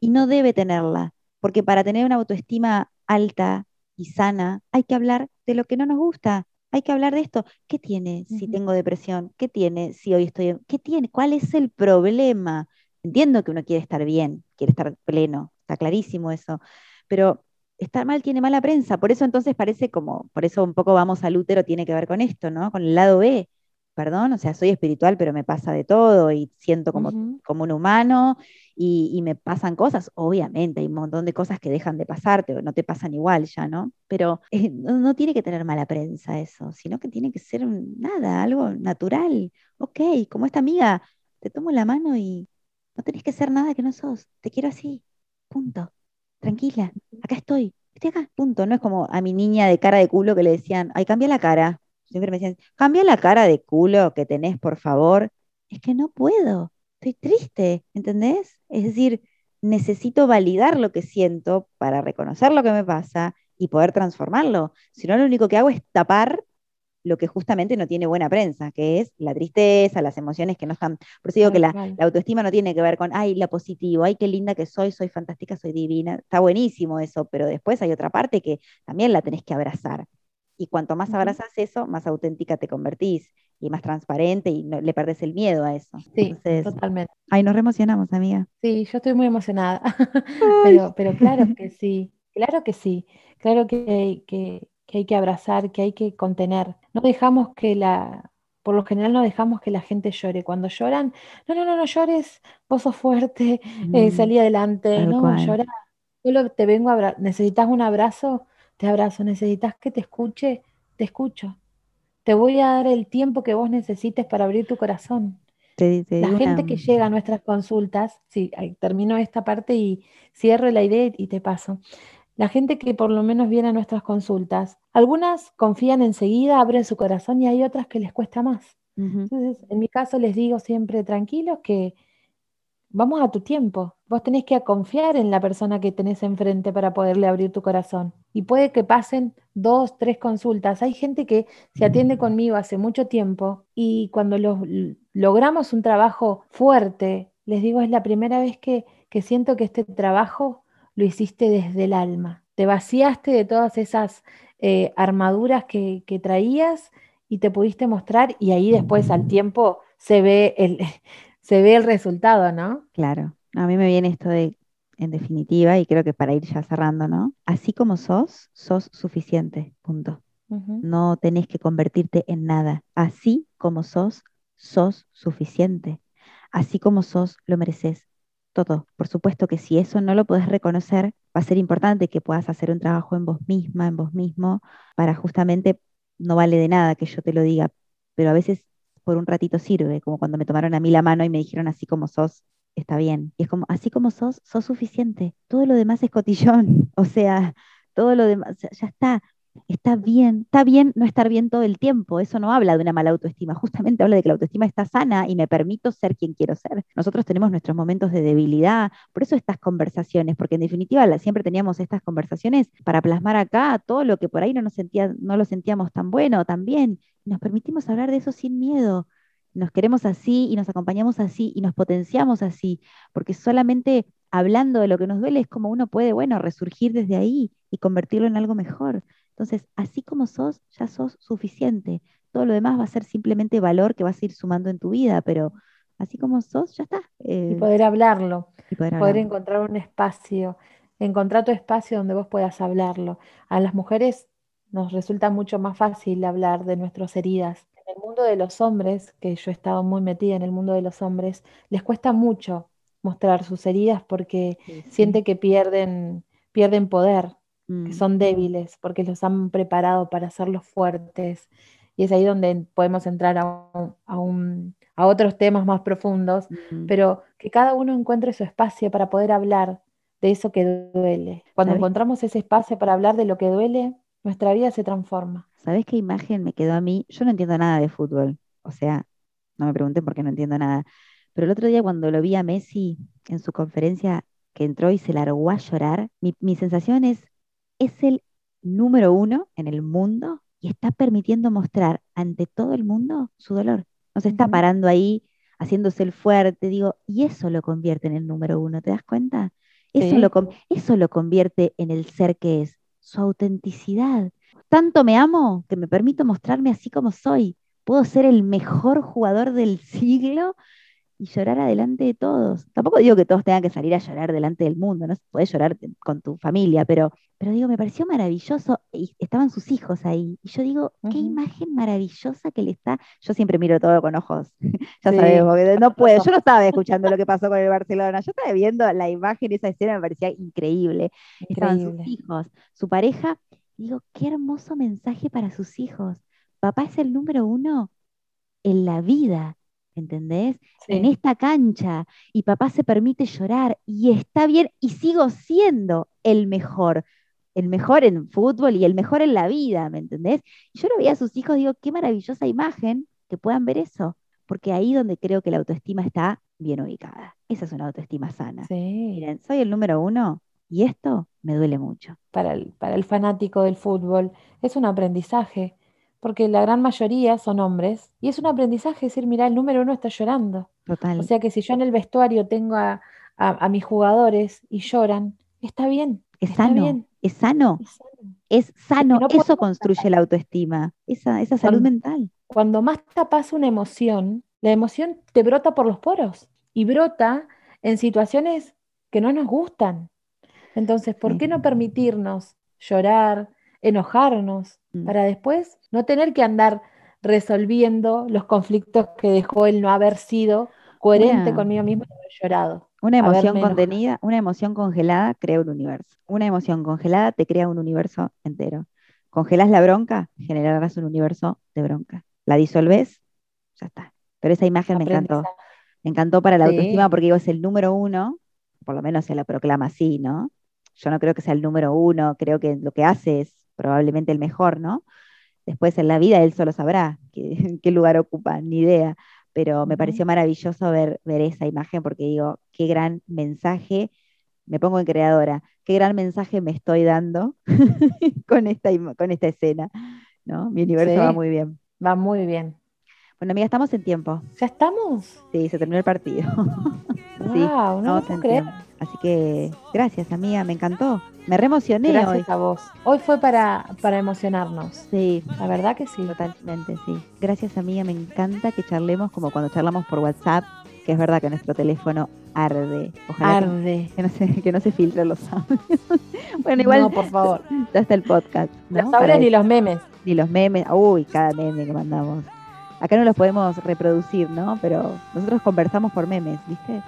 y no debe tenerla, porque para tener una autoestima alta y sana hay que hablar de lo que no nos gusta. Hay que hablar de esto. ¿Qué tiene si tengo depresión? ¿Qué tiene si hoy estoy... ¿Qué tiene? ¿Cuál es el problema? Entiendo que uno quiere estar bien, quiere estar pleno, está clarísimo eso, pero estar mal tiene mala prensa, por eso entonces parece como, por eso un poco vamos al útero, tiene que ver con esto, ¿no? Con el lado B, perdón, o sea, soy espiritual, pero me pasa de todo y siento como, como un humano y, y me pasan cosas, obviamente, hay un montón de cosas que dejan de pasarte o no te pasan igual ya, ¿no? Pero eh, no, no tiene que tener mala prensa eso, sino que tiene que ser un- nada, algo natural, ok, como esta amiga, te tomo la mano y no tenés que ser nada que no sos, te quiero así, punto tranquila, acá estoy, estoy acá, punto. No es como a mi niña de cara de culo que le decían, ay, cambia la cara. Siempre me decían, cambia la cara de culo que tenés, por favor. Es que no puedo, estoy triste, ¿entendés? Es decir, necesito validar lo que siento para reconocer lo que me pasa y poder transformarlo. Si no, lo único que hago es tapar lo que justamente no tiene buena prensa, que es la tristeza, las emociones que no están. Por eso digo que la, autoestima no tiene que ver con, ay, la positivo, ay, qué linda que soy, soy fantástica, soy divina. Está buenísimo eso, pero después hay otra parte que también la tenés que abrazar. Y cuanto más abrazas eso, más auténtica te convertís y más transparente y no, le perdés el miedo a eso. Sí, Entonces, totalmente. ay, nos reemocionamos, amiga. Sí, yo estoy muy emocionada, pero, pero claro que sí, claro que sí, claro que que, que hay que abrazar, que hay que contener. No dejamos que la, por lo general no dejamos que la gente llore. Cuando lloran, no, no, no, no llores, vos sos fuerte, eh, Mm, salí adelante, tal no, cual. llora. Solo te vengo a abrazar, necesitas un abrazo, te abrazo, necesitas que te escuche, te escucho. Te voy a dar el tiempo que vos necesites para abrir tu corazón. Te, te La gente una- que llega a nuestras consultas, sí, termino esta parte y cierro la idea y te paso. La gente que por lo menos viene a nuestras consultas, algunas confían enseguida, abren su corazón y hay otras que les cuesta más. Entonces, en mi caso les digo siempre tranquilos que vamos a tu tiempo. Vos tenés que confiar en la persona que tenés enfrente para poderle abrir tu corazón. Y puede que pasen dos, tres consultas. Hay gente que se atiende conmigo hace mucho tiempo y cuando los- logramos un trabajo fuerte, les digo, es la primera vez que, que siento que este trabajo lo hiciste desde el alma. Te vaciaste de todas esas eh, armaduras que, que traías y te pudiste mostrar y ahí después al tiempo se ve el, se ve el resultado, ¿no? Claro, a mí me viene esto de, en definitiva, y creo que para ir ya cerrando, ¿no? Así como sos, sos suficiente, punto. No tenés que convertirte en nada. Así como sos, sos suficiente. Así como sos, lo mereces. Por supuesto que si eso no lo podés reconocer, va a ser importante que puedas hacer un trabajo en vos misma, en vos mismo, para justamente, no vale de nada que yo te lo diga, pero a veces por un ratito sirve, como cuando me tomaron a mí la mano y me dijeron así como sos, está bien. Y es como, así como sos, sos suficiente. Todo lo demás es cotillón. O sea, todo lo demás, ya está. Está bien, está bien no estar bien todo el tiempo. Eso no habla de una mala autoestima, justamente habla de que la autoestima está sana y me permito ser quien quiero ser. Nosotros tenemos nuestros momentos de debilidad, por eso estas conversaciones, porque en definitiva siempre teníamos estas conversaciones para plasmar acá todo lo que por ahí no, nos sentía, no lo sentíamos tan bueno, tan bien. Nos permitimos hablar de eso sin miedo. Nos queremos así y nos acompañamos así y nos potenciamos así, porque solamente hablando de lo que nos duele es como uno puede, bueno, resurgir desde ahí y convertirlo en algo mejor. Entonces, así como sos, ya sos suficiente. Todo lo demás va a ser simplemente valor que vas a ir sumando en tu vida, pero así como sos, ya está. y eh, poder hablarlo, y poder, encontrar un espacio, encontrar tu espacio donde vos puedas hablarlo. A las mujeres nos resulta mucho más fácil hablar de nuestras heridas. En el mundo de los hombres, que yo he estado muy metida en el mundo de los hombres, les cuesta mucho mostrar sus heridas porque siente que pierden, pierden poder que mm. son débiles, porque los han preparado para hacerlos fuertes. Y es ahí donde podemos entrar a, a, otros temas más profundos, mm. pero que cada uno encuentre su espacio para poder hablar de eso que duele. Cuando encontramos ese espacio para hablar de lo que duele, nuestra vida se transforma. ¿Sabes qué imagen me quedó a mí? Yo no entiendo nada de fútbol, o sea, no me pregunten por qué no entiendo nada. Pero el otro día cuando lo vi a Messi en su conferencia que entró y se largó a llorar, mi, mi sensación es, es el número uno en el mundo y está permitiendo mostrar ante todo el mundo su dolor. No se está parando ahí haciéndose el fuerte, digo, y eso lo convierte en el número uno, ¿te das cuenta? Eso, lo, eso lo convierte en el ser que es, su autenticidad. Tanto me amo que me permito mostrarme así como soy. Puedo ser el mejor jugador del siglo y llorar adelante de todos. Tampoco digo que todos tengan que salir a llorar delante del mundo, no puedes llorar con tu familia, pero, pero digo, me pareció maravilloso y estaban sus hijos ahí. Y yo digo, qué imagen maravillosa que le está. Yo siempre miro todo con ojos, ya sabemos, que no puedo. Yo no estaba escuchando lo que pasó con el Barcelona, yo estaba viendo la imagen, esa escena me parecía increíble. Estaban sus hijos, su pareja. digo, qué hermoso mensaje para sus hijos. Papá es el número uno en la vida ¿entendés? En esta cancha y papá se permite llorar y está bien y sigo siendo el mejor, el mejor en fútbol y el mejor en la vida, ¿me entendés? Yo lo veía a sus hijos, digo, qué maravillosa imagen que puedan ver eso, porque ahí donde creo que la autoestima está bien ubicada. Esa es una autoestima sana. Sí. Miren, soy el número uno y esto me duele mucho. Para el, para el fanático del fútbol es un aprendizaje porque la gran mayoría son hombres, y es un aprendizaje decir, mira, el número uno está llorando. Total. O sea que si yo en el vestuario tengo a, mis jugadores y lloran, está bien. Es sano, es sano. Es sano, eso construye la autoestima, esa, esa salud mental. Cuando más tapas una emoción, la emoción te brota por los poros y brota en situaciones que no nos gustan. Entonces, ¿por qué no permitirnos llorar, enojarnos, mm. para después no tener que andar resolviendo los conflictos que dejó el no haber sido coherente conmigo mismo y haber llorado. Una emoción contenida, una emoción congelada crea un universo. Una emoción congelada te crea un universo entero. Congelas la bronca, generarás un universo de bronca. La disolves, ya está. Pero esa imagen me encantó. Me encantó para la autoestima porque digo, es el número uno, por lo menos se la proclama así, ¿no? Yo no creo que sea el número uno, creo que lo que hace es probablemente el mejor, ¿no? Después en la vida él solo sabrá qué, qué lugar ocupa, ni idea. Pero me pareció maravilloso ver, ver esa imagen porque digo, qué gran mensaje, me pongo en creadora, qué gran mensaje me estoy dando con, esta, con esta escena, ¿no? Mi universo va muy bien. Va muy bien. Bueno, amiga, estamos en tiempo. ¿Ya estamos? Sí, se terminó el partido. wow, no puedo creer. Así que gracias, amiga, me encantó. Me reemocioné gracias a vos. Hoy fue para, para emocionarnos. Sí. La verdad que sí. Totalmente, sí. Gracias, amiga, me encanta que charlemos como cuando charlamos por WhatsApp, que es verdad que nuestro teléfono arde. Ojalá arde. Que, no se, que no se filtren los audios. bueno, igual. No, por favor. Ya está el podcast. ¿no? Los ni los memes. Ni los memes. Uy, cada meme que mandamos. Acá no los podemos reproducir, ¿no? Pero nosotros conversamos por memes, ¿viste?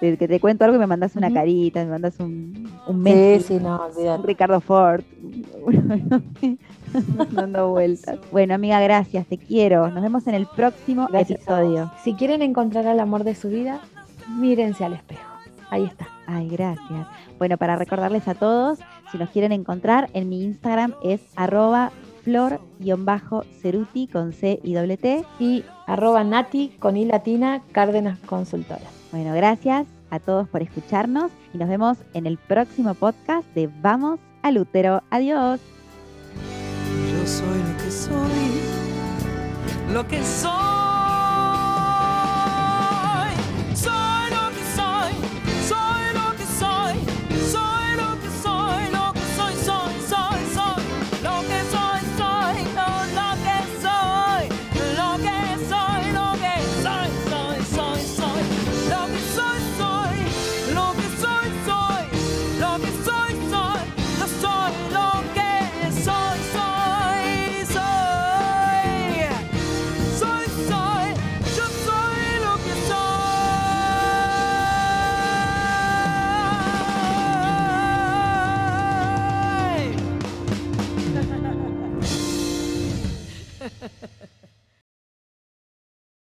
Que te cuento algo y me mandas una carita, me mandas un, un Sí, sí, no, Ricardo Ford. dando vueltas. Bueno, amiga, gracias, te quiero. Nos vemos en el próximo episodio. Si quieren encontrar al amor de su vida, mírense al espejo. Ahí está. Ay, gracias. Bueno, para recordarles a todos, Si nos quieren encontrar, en mi Instagram es arroba flor-ceruti con C y doble T. Y arroba nati con i latina Cárdenas Consultora. Bueno, gracias a todos por escucharnos y nos vemos en el próximo podcast de Vamos al útero. Adiós. Yo soy lo que soy, lo que soy. Soy